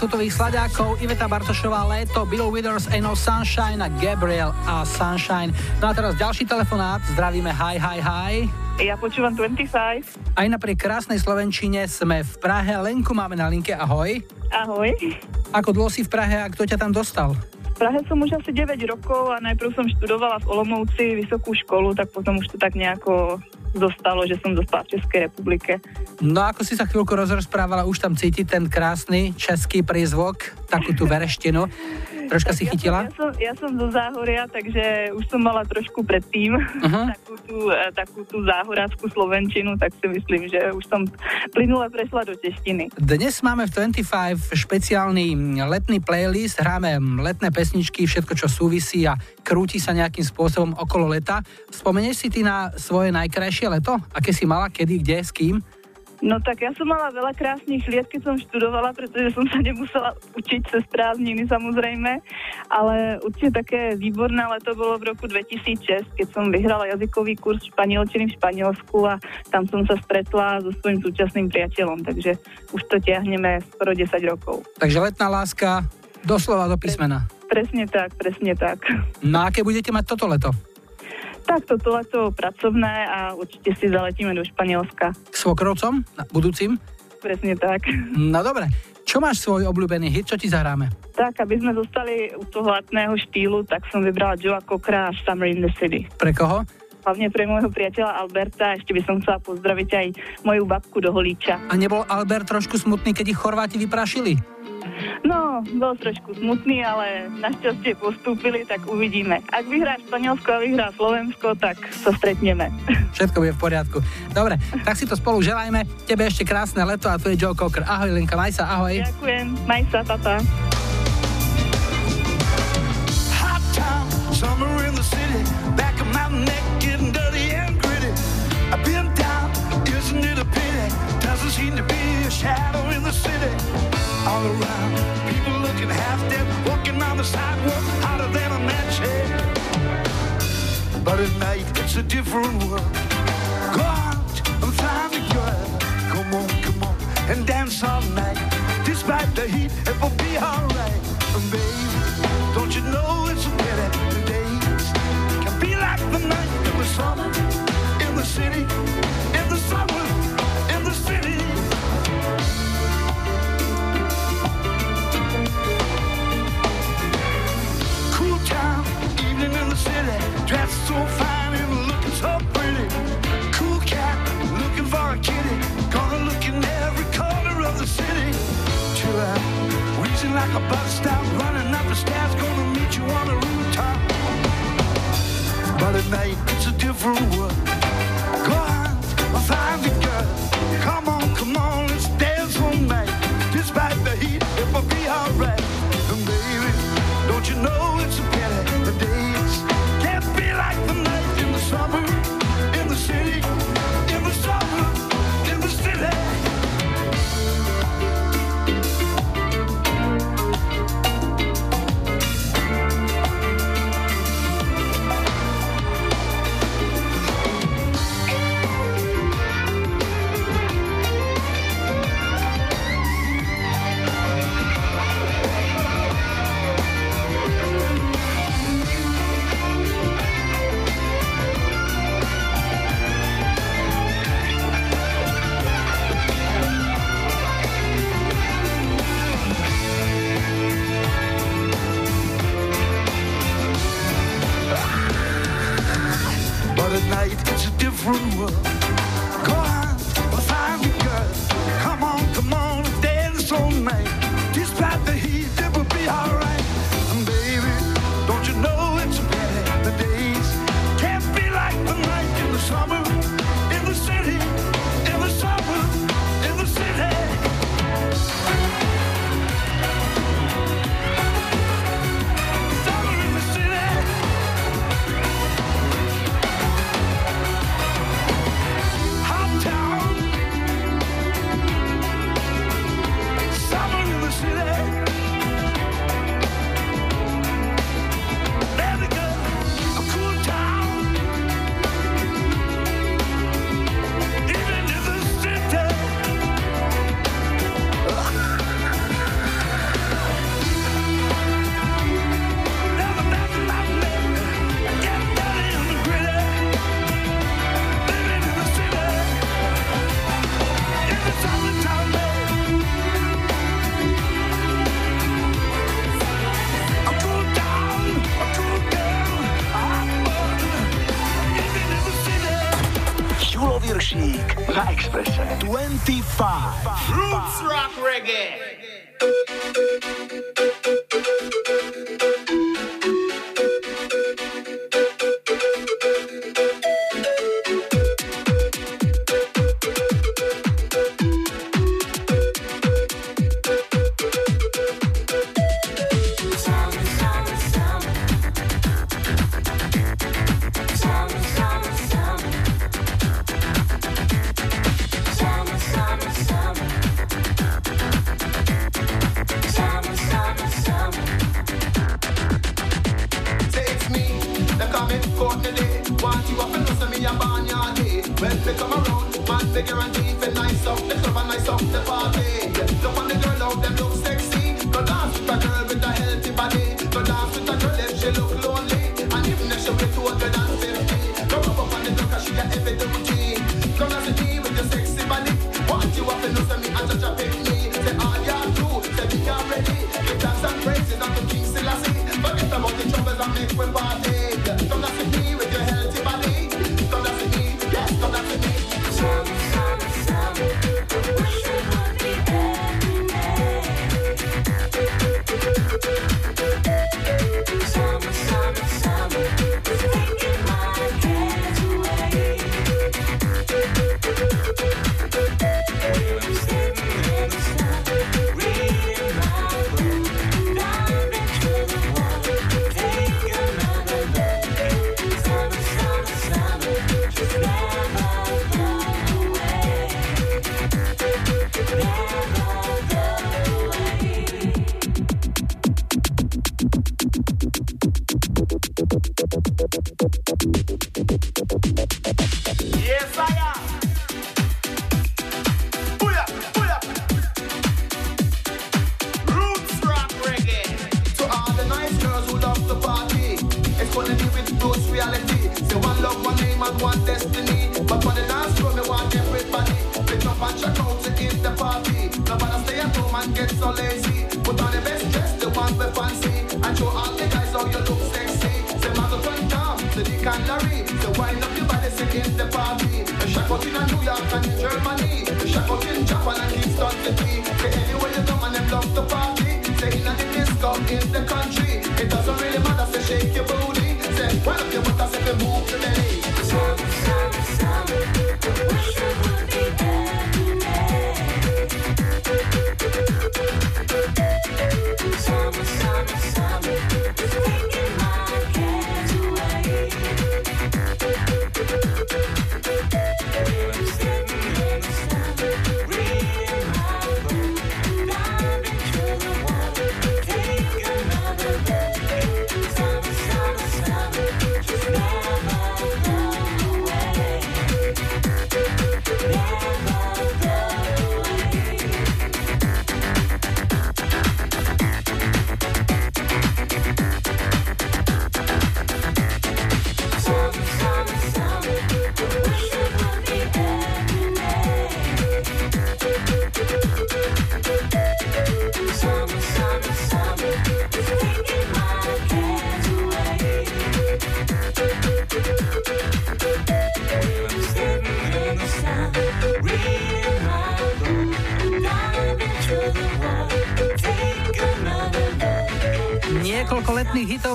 dnešná trojka tutových sladákov. Iveta Bartošová, Léto, Bill Withers, Eno Sunshine a Gabriel a Sunshine. No a teraz ďalší telefonát. Zdravíme, hi, hi, hi. Ja počúvam 25. Aj napriek krásnej Slovenčine sme v Prahe. Lenku máme na linke, ahoj. Ahoj. Ako dlho si v Prahe a kto ťa tam dostal? Prahe som už asi 9 rokov a najprv som študovala v Olomouci vysokú školu, tak potom už to tak nejako dostalo, že som dostala v Českej republike. No ako si sa chvíľku rozprávala, už tam cíti ten krásny český prízvok, takú tú vereštinu. Troška si chytila? Ja som, ja som zo Záhoria, takže už som mala trošku predtým uh-huh. takú, tú, e, takú tú záhoráckú slovenčinu, tak si myslím, že už som plynule prešla do češtiny. Dnes máme v 25 špeciálny letný playlist, hráme letné pesničky, všetko, čo súvisí a krúti sa nejakým spôsobom okolo leta. Spomenieš si ty na svoje najkrajšie leto? Aké si mala, kedy, kde, s kým? No tak ja som mala veľa krásnych liet, keď som študovala, pretože som sa nemusela učiť cez prázdniny samozrejme, ale určite také výborné leto bolo v roku 2006, keď som vyhrala jazykový kurz španielčiny v Španielsku a tam som sa stretla so svojím súčasným priateľom, takže už to ťahneme skoro 10 rokov. Takže letná láska doslova do písmena. Presne tak, presne tak. No aké budete mať toto leto? Tak toto leto pracovné a určite si zaletíme do Španielska. Svokrovcom? Budúcim? Presne tak. No dobre. Čo máš svoj obľúbený hit? Čo ti zahráme? Tak, aby sme zostali u toho letného štýlu, tak som vybrala Joa Cockra Summer in the City. Pre koho? hlavne pre môjho priateľa Alberta. Ešte by som chcela pozdraviť aj moju babku do Holíča. A nebol Albert trošku smutný, keď ich Chorváti vyprašili? No, bol trošku smutný, ale našťastie postúpili, tak uvidíme. Ak vyhrá Španielsko a vyhrá Slovensko, tak sa stretneme. Všetko bude v poriadku. Dobre, tak si to spolu želajme. Tebe ešte krásne leto a tu je Joe Cocker. Ahoj Linka, maj sa, ahoj. Ďakujem, maj sa, tata. Hot town, summer in the city, back of my neck getting dirty and gritty. I've been down, isn't it a pity? Doesn't seem to be a shadow in the city. All around. People looking half dead, walking on the sidewalk, hotter than a match head. But at night, it's a different world. Go out and find a girl. Come on, come on, and dance all night. Despite the heat, it will be alright. And baby, don't you know it's a pity the days can be like the night in the summer in the city, the city, dressed so fine and looking so pretty. Cool cat, looking for a kitty, gonna look in every corner of the city. Chill out, wheezing like stop, running up the stairs, gonna meet you on the rooftop. But it's a different world. Go on, find a girl. Come on, come on, let's dance all night. Despite the heat, it will be alright. And baby, don't you know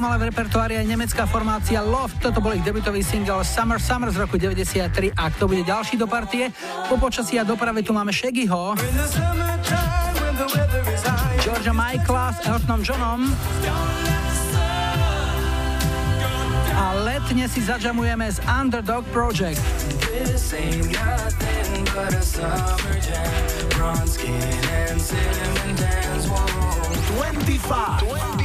mala v repertoári aj nemecká formácia Loft, toto bol ich debutový single Summer Summer z roku 93 a kto bude ďalší do partie? Po počasí a doprave tu máme Shaggyho, Georgia Michaela s Eltonom Johnom a letne si zažamujeme z Underdog Project. Skin and cinnamon dance, 25. 25.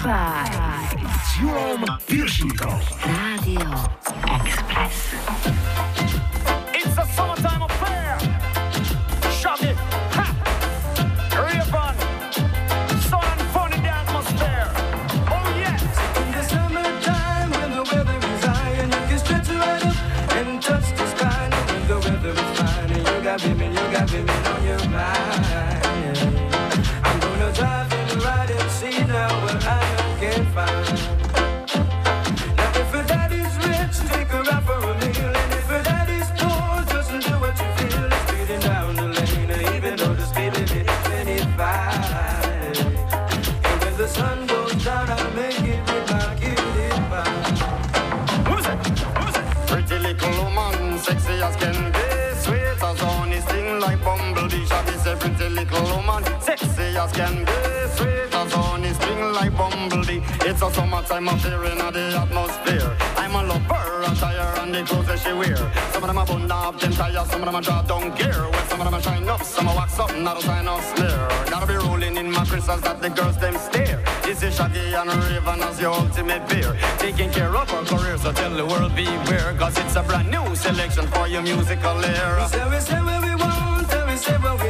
s Julom Piršníkom. not a sign of smear. Gotta be rolling in my crystals that the girls them stare. This is Shaggy and Raven as your ultimate beer. Taking care of our career, so tell the world beware. Cause it's a brand new selection for your musical era. We say, we say what we want, and we say what we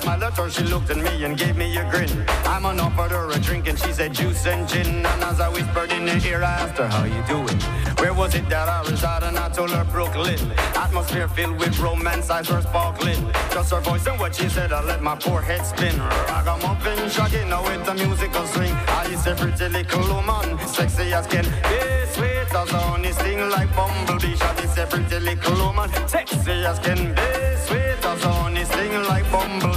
smiled at her, she looked at me and gave me a grin. I'm on offered her a drink and she said juice and gin. And as I whispered in her ear, I asked her, how you doing? Where was it that I resided? And I told her Brooklyn. Atmosphere filled with romance, eyes were sparkling. Just her voice and what she said, I let my poor head spin. I got Ragamuffin, shagging now with the musical swing. I is a pretty little woman, sexy as can be, sweet as honey, sting like bumblebee. She is a pretty little woman, sexy as can be, sweet as honey, sting like bumblebee.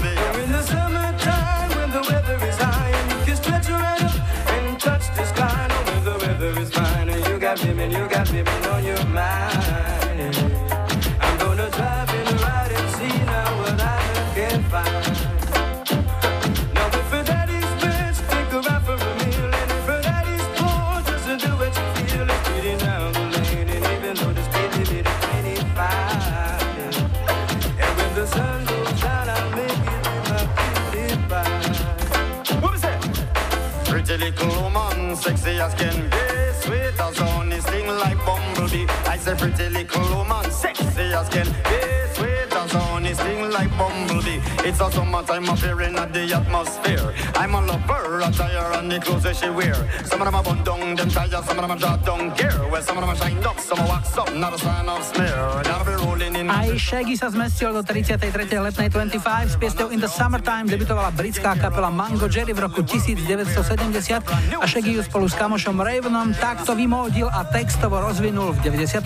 A summertime appearing at the atmosphere. I'm a lover, attire and the clothes that she wear. Some of them are bun down, them tires, some of them are draw down gear. Well, some of them are shined up, some are wax up, not a sign of smear. Gotta be rolling in. Aj Shaggy sa zmestil do 33. letnej 25. S piesťou In the Summertime debutovala britská kapela Mango Jerry v roku 1970 a Shaggy ju spolu s kamošom Ravenom takto vymódil a textovo rozvinul v 95.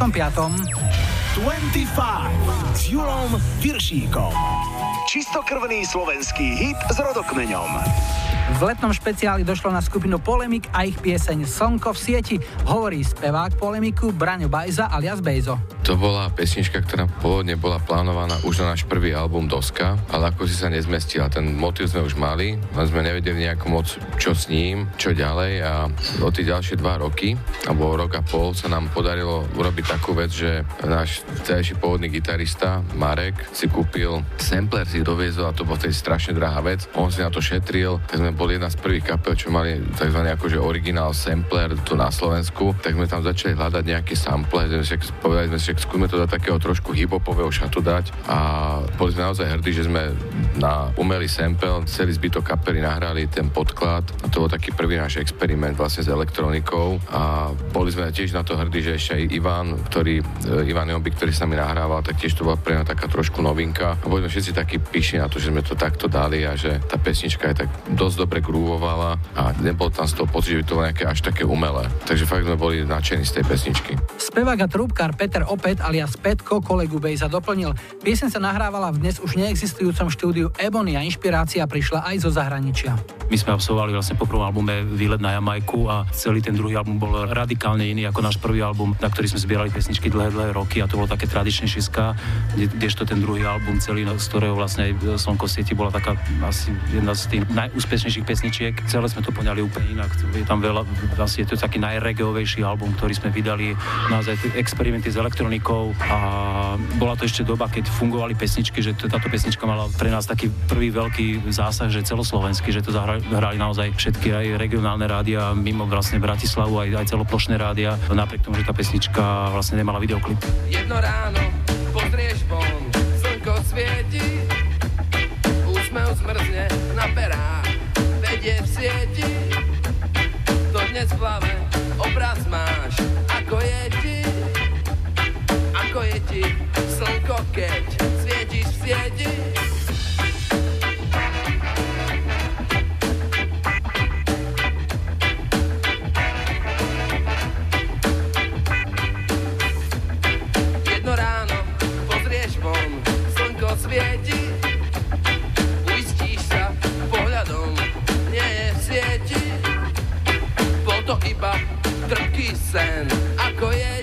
25 s Julom Viršíkom. Čistokrvný slovenský hit s rodokmeňom. V letnom špeciáli došlo na skupinu Polemik a ich pieseň Slnko v sieti. Hovorí spevák Polemiku Braňo Bajza alias Bejzo. To bola pesnička, ktorá pôvodne bola plánovaná už na náš prvý album Doska, ale ako si sa nezmestila. Ten motiv sme už mali, len sme nevedeli nejako moc, čo s ním, čo ďalej a o tie ďalšie dva roky, alebo rok a pol sa nám podarilo urobiť takú vec, že náš vtedajší pôvodný gitarista Marek si kúpil sampler, si doviezol a to bola vtedy strašne drahá vec. On si na to šetril, tak sme boli jedna z prvých kapel, čo mali tzv. akože originál sampler tu na Slovensku, tak sme tam začali hľadať nejaké sample, povedali sme si, že skúsme to dať takého trošku hiphopového šatu dať a boli sme naozaj hrdí, že sme na umelý sample celý zbytok kapely nahrali ten podklad a to bol taký prvý náš experiment vlastne s elektronikou a boli sme tiež na to hrdí, že ešte aj Ivan, ktorý, e, Ivan Jombi, ktorý sa mi nahrával, tak tiež to bola pre mňa taká trošku novinka a boli sme všetci takí pyšní na to, že sme to takto dali a že tá pesnička je tak dosť dobre grúvovala a nebol tam z toho pocit, že by to bolo nejaké až také umelé. Takže fakt sme boli nadšení z tej pesničky. Spevák a trúbkár Peter Opet alias Petko kolegu Bejza doplnil. Piesen sa nahrávala v dnes už neexistujúcom štúdiu Ebony a inšpirácia prišla aj zo zahraničia. My sme absolvovali vlastne po prvom albume Výlet na Jamajku a celý ten druhý album bol radikálne iný ako náš prvý album, na ktorý sme zbierali pesničky dlhé, dlhé roky a to bolo také tradičné šiska, kde, kdežto ten druhý album celý, no, z ktorého vlastne aj Slnko sieti bola taká asi jedna z tých najúspešnejších pesničiek. Celé sme to poňali úplne inak. Je tam veľa, vlastne je to taký najregeovejší album, ktorý sme vydali, naozaj experimenty s elektronikou a bola to ešte doba, keď fungovali pesničky, že táto pesnička mala pre nás taký prvý veľký zásah, že celoslovenský, že to zahrali, hrali naozaj všetky aj regionálne rádia mimo vlastne Bratislavu, aj, aj celoplošné rádia, napriek tomu, že tá pesnička vlastne nemala videoklip. Jedno ráno pozrieš von, slnko svieti, úsmev zmrzne na perách, vedie v sieti, to dnes v hlave obraz máš, ako je ako je ti slnko, keď svietíš v ráno pozrieš von, slnko svieti, sa pohľadom, nie je sieti. Bol to iba trpký sen, ako je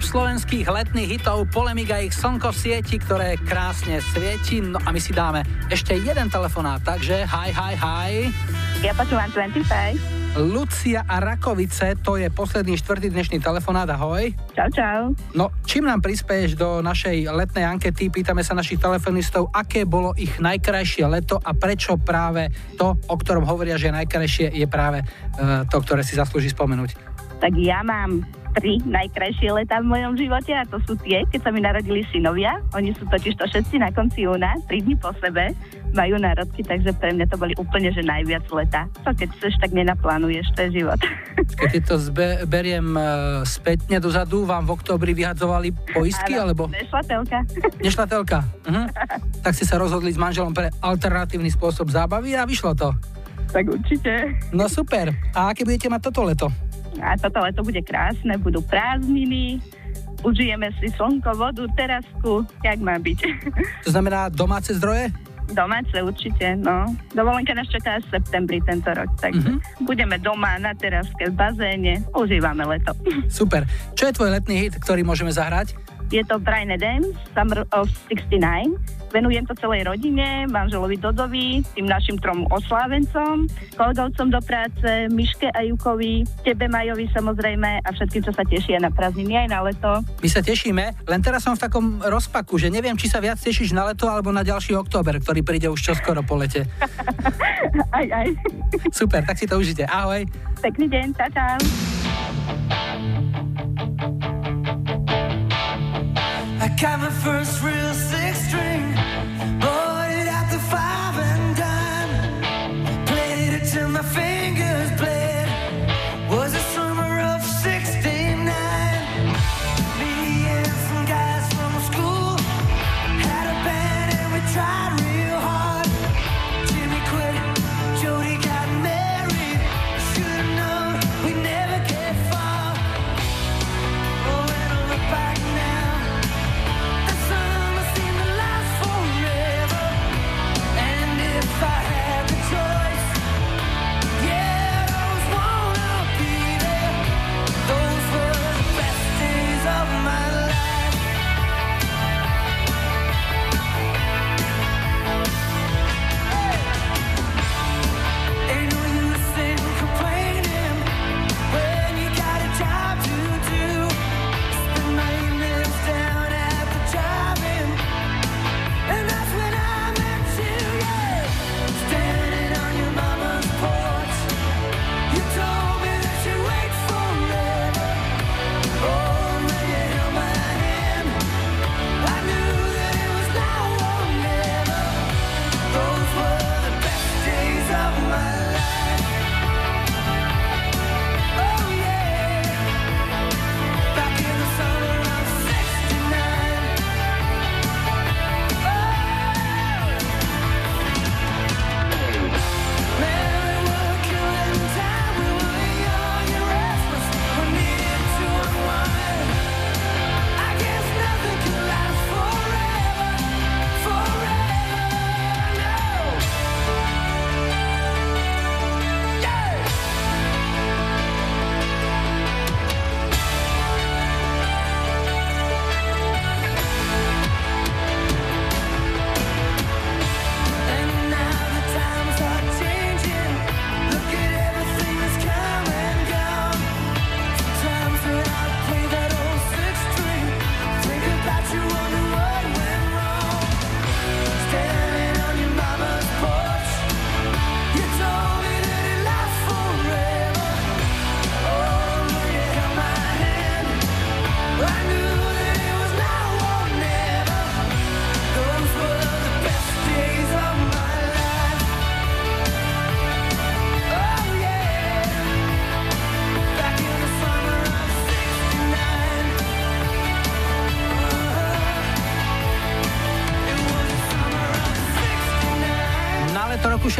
top slovenských letných hitov Polemika ich Slnko v sieti, ktoré krásne svieti. No a my si dáme ešte jeden telefonát, takže hi, hi, hi. Ja počúvam 25. Lucia a Rakovice, to je posledný štvrtý dnešný telefonát, ahoj. Čau, čau. No, čím nám prispieš do našej letnej ankety? Pýtame sa našich telefonistov, aké bolo ich najkrajšie leto a prečo práve to, o ktorom hovoria, že najkrajšie, je práve uh, to, ktoré si zaslúži spomenúť. Tak ja mám tri najkrajšie leta v mojom živote a to sú tie, keď sa mi narodili synovia. Oni sú totiž to všetci na konci júna, tri dni po sebe, majú národky, takže pre mňa to boli úplne, že najviac leta. To keď chceš, tak nenaplánuješ, to je život. Keď to zbe- beriem uh, spätne dozadu, vám v oktobri vyhadzovali poistky, Áno, alebo Nešlatelka. nešlatelka? Mhm. tak si sa rozhodli s manželom pre alternatívny spôsob zábavy a vyšlo to. Tak určite. No super. A aké budete mať toto leto? A toto leto bude krásne, budú prázdniny, užijeme si slnko, vodu, terasku, jak má byť. To znamená domáce zdroje? Domáce určite, no. Dovolenka nás čaká až v septembri tento rok, takže mm-hmm. budeme doma na teraske v bazéne, užívame leto. Super. Čo je tvoj letný hit, ktorý môžeme zahrať? Je to Brian Adams, Summer of 69. Venujem to celej rodine, manželovi Dodovi, tým našim trom oslávencom, kolegovcom do práce, Miške a Jukovi, tebe Majovi samozrejme a všetkým, čo sa tešia na prázdniny aj na leto. My sa tešíme, len teraz som v takom rozpaku, že neviem, či sa viac tešíš na leto alebo na ďalší október, ktorý príde už čoskoro po lete. aj, aj. Super, tak si to užite. Ahoj. Pekný deň, čau, čau. Got my first real six string,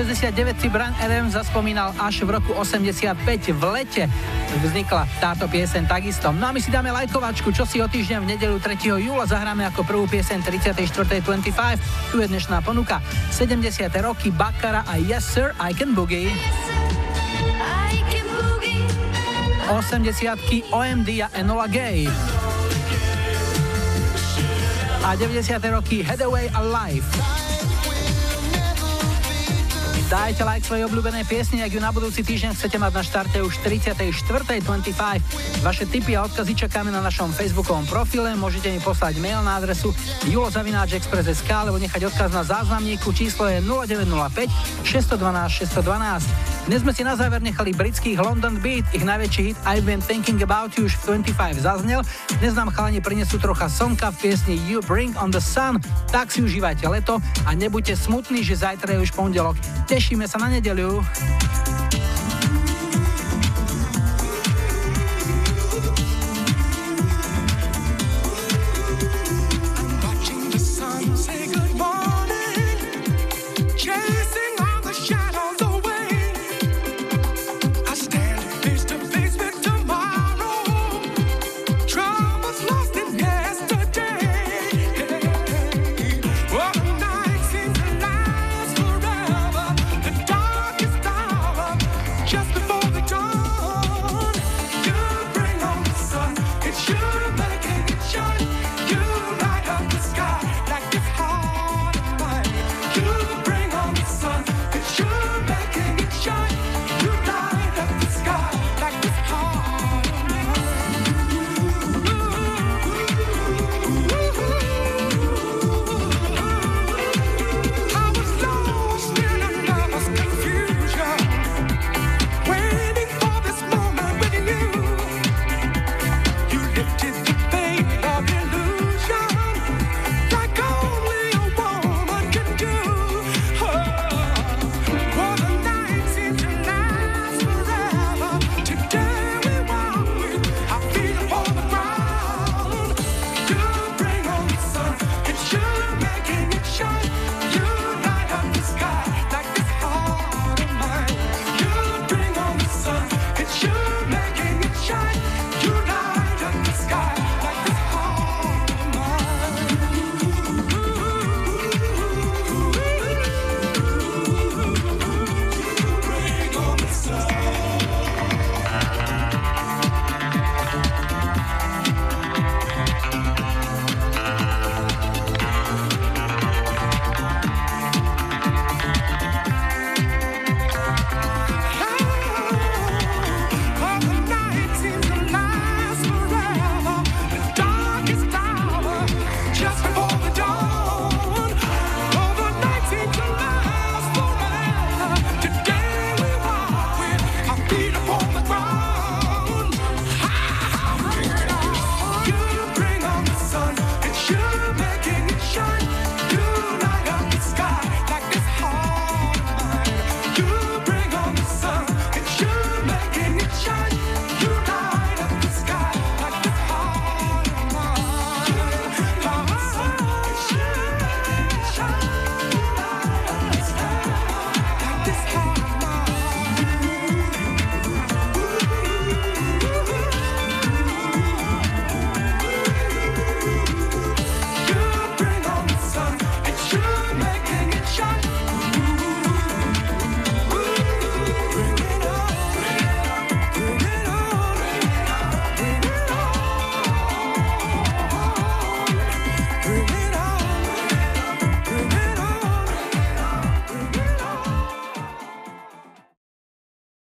69 si Brian Adams zaspomínal až v roku 85 v lete vznikla táto pieseň takisto. No a my si dáme lajkovačku, čo si o týždeň v nedelu 3. júla zahráme ako prvú pieseň 34. 25. Tu je dnešná ponuka. 70. roky Bakara a Yes Sir, I Can Boogie. 80 OMD a Enola Gay. A 90. roky Headaway Alive. Dajte like svojej obľúbenej piesni, ak ju na budúci týždeň chcete mať na štarte už 34.25. Vaše tipy a odkazy čakáme na našom facebookovom profile, môžete mi poslať mail na adresu julozavináčexpress.sk alebo nechať odkaz na záznamníku, číslo je 0905 612 612. Dnes sme si na záver nechali britských London Beat, ich najväčší hit I've been thinking about you už v 25 zaznel. Dnes nám chalani prinesú trocha slnka v piesni You Bring on the Sun, tak si užívajte leto a nebuďte smutní, že zajtra je už pondelok. Tešíme sa na nedeliu.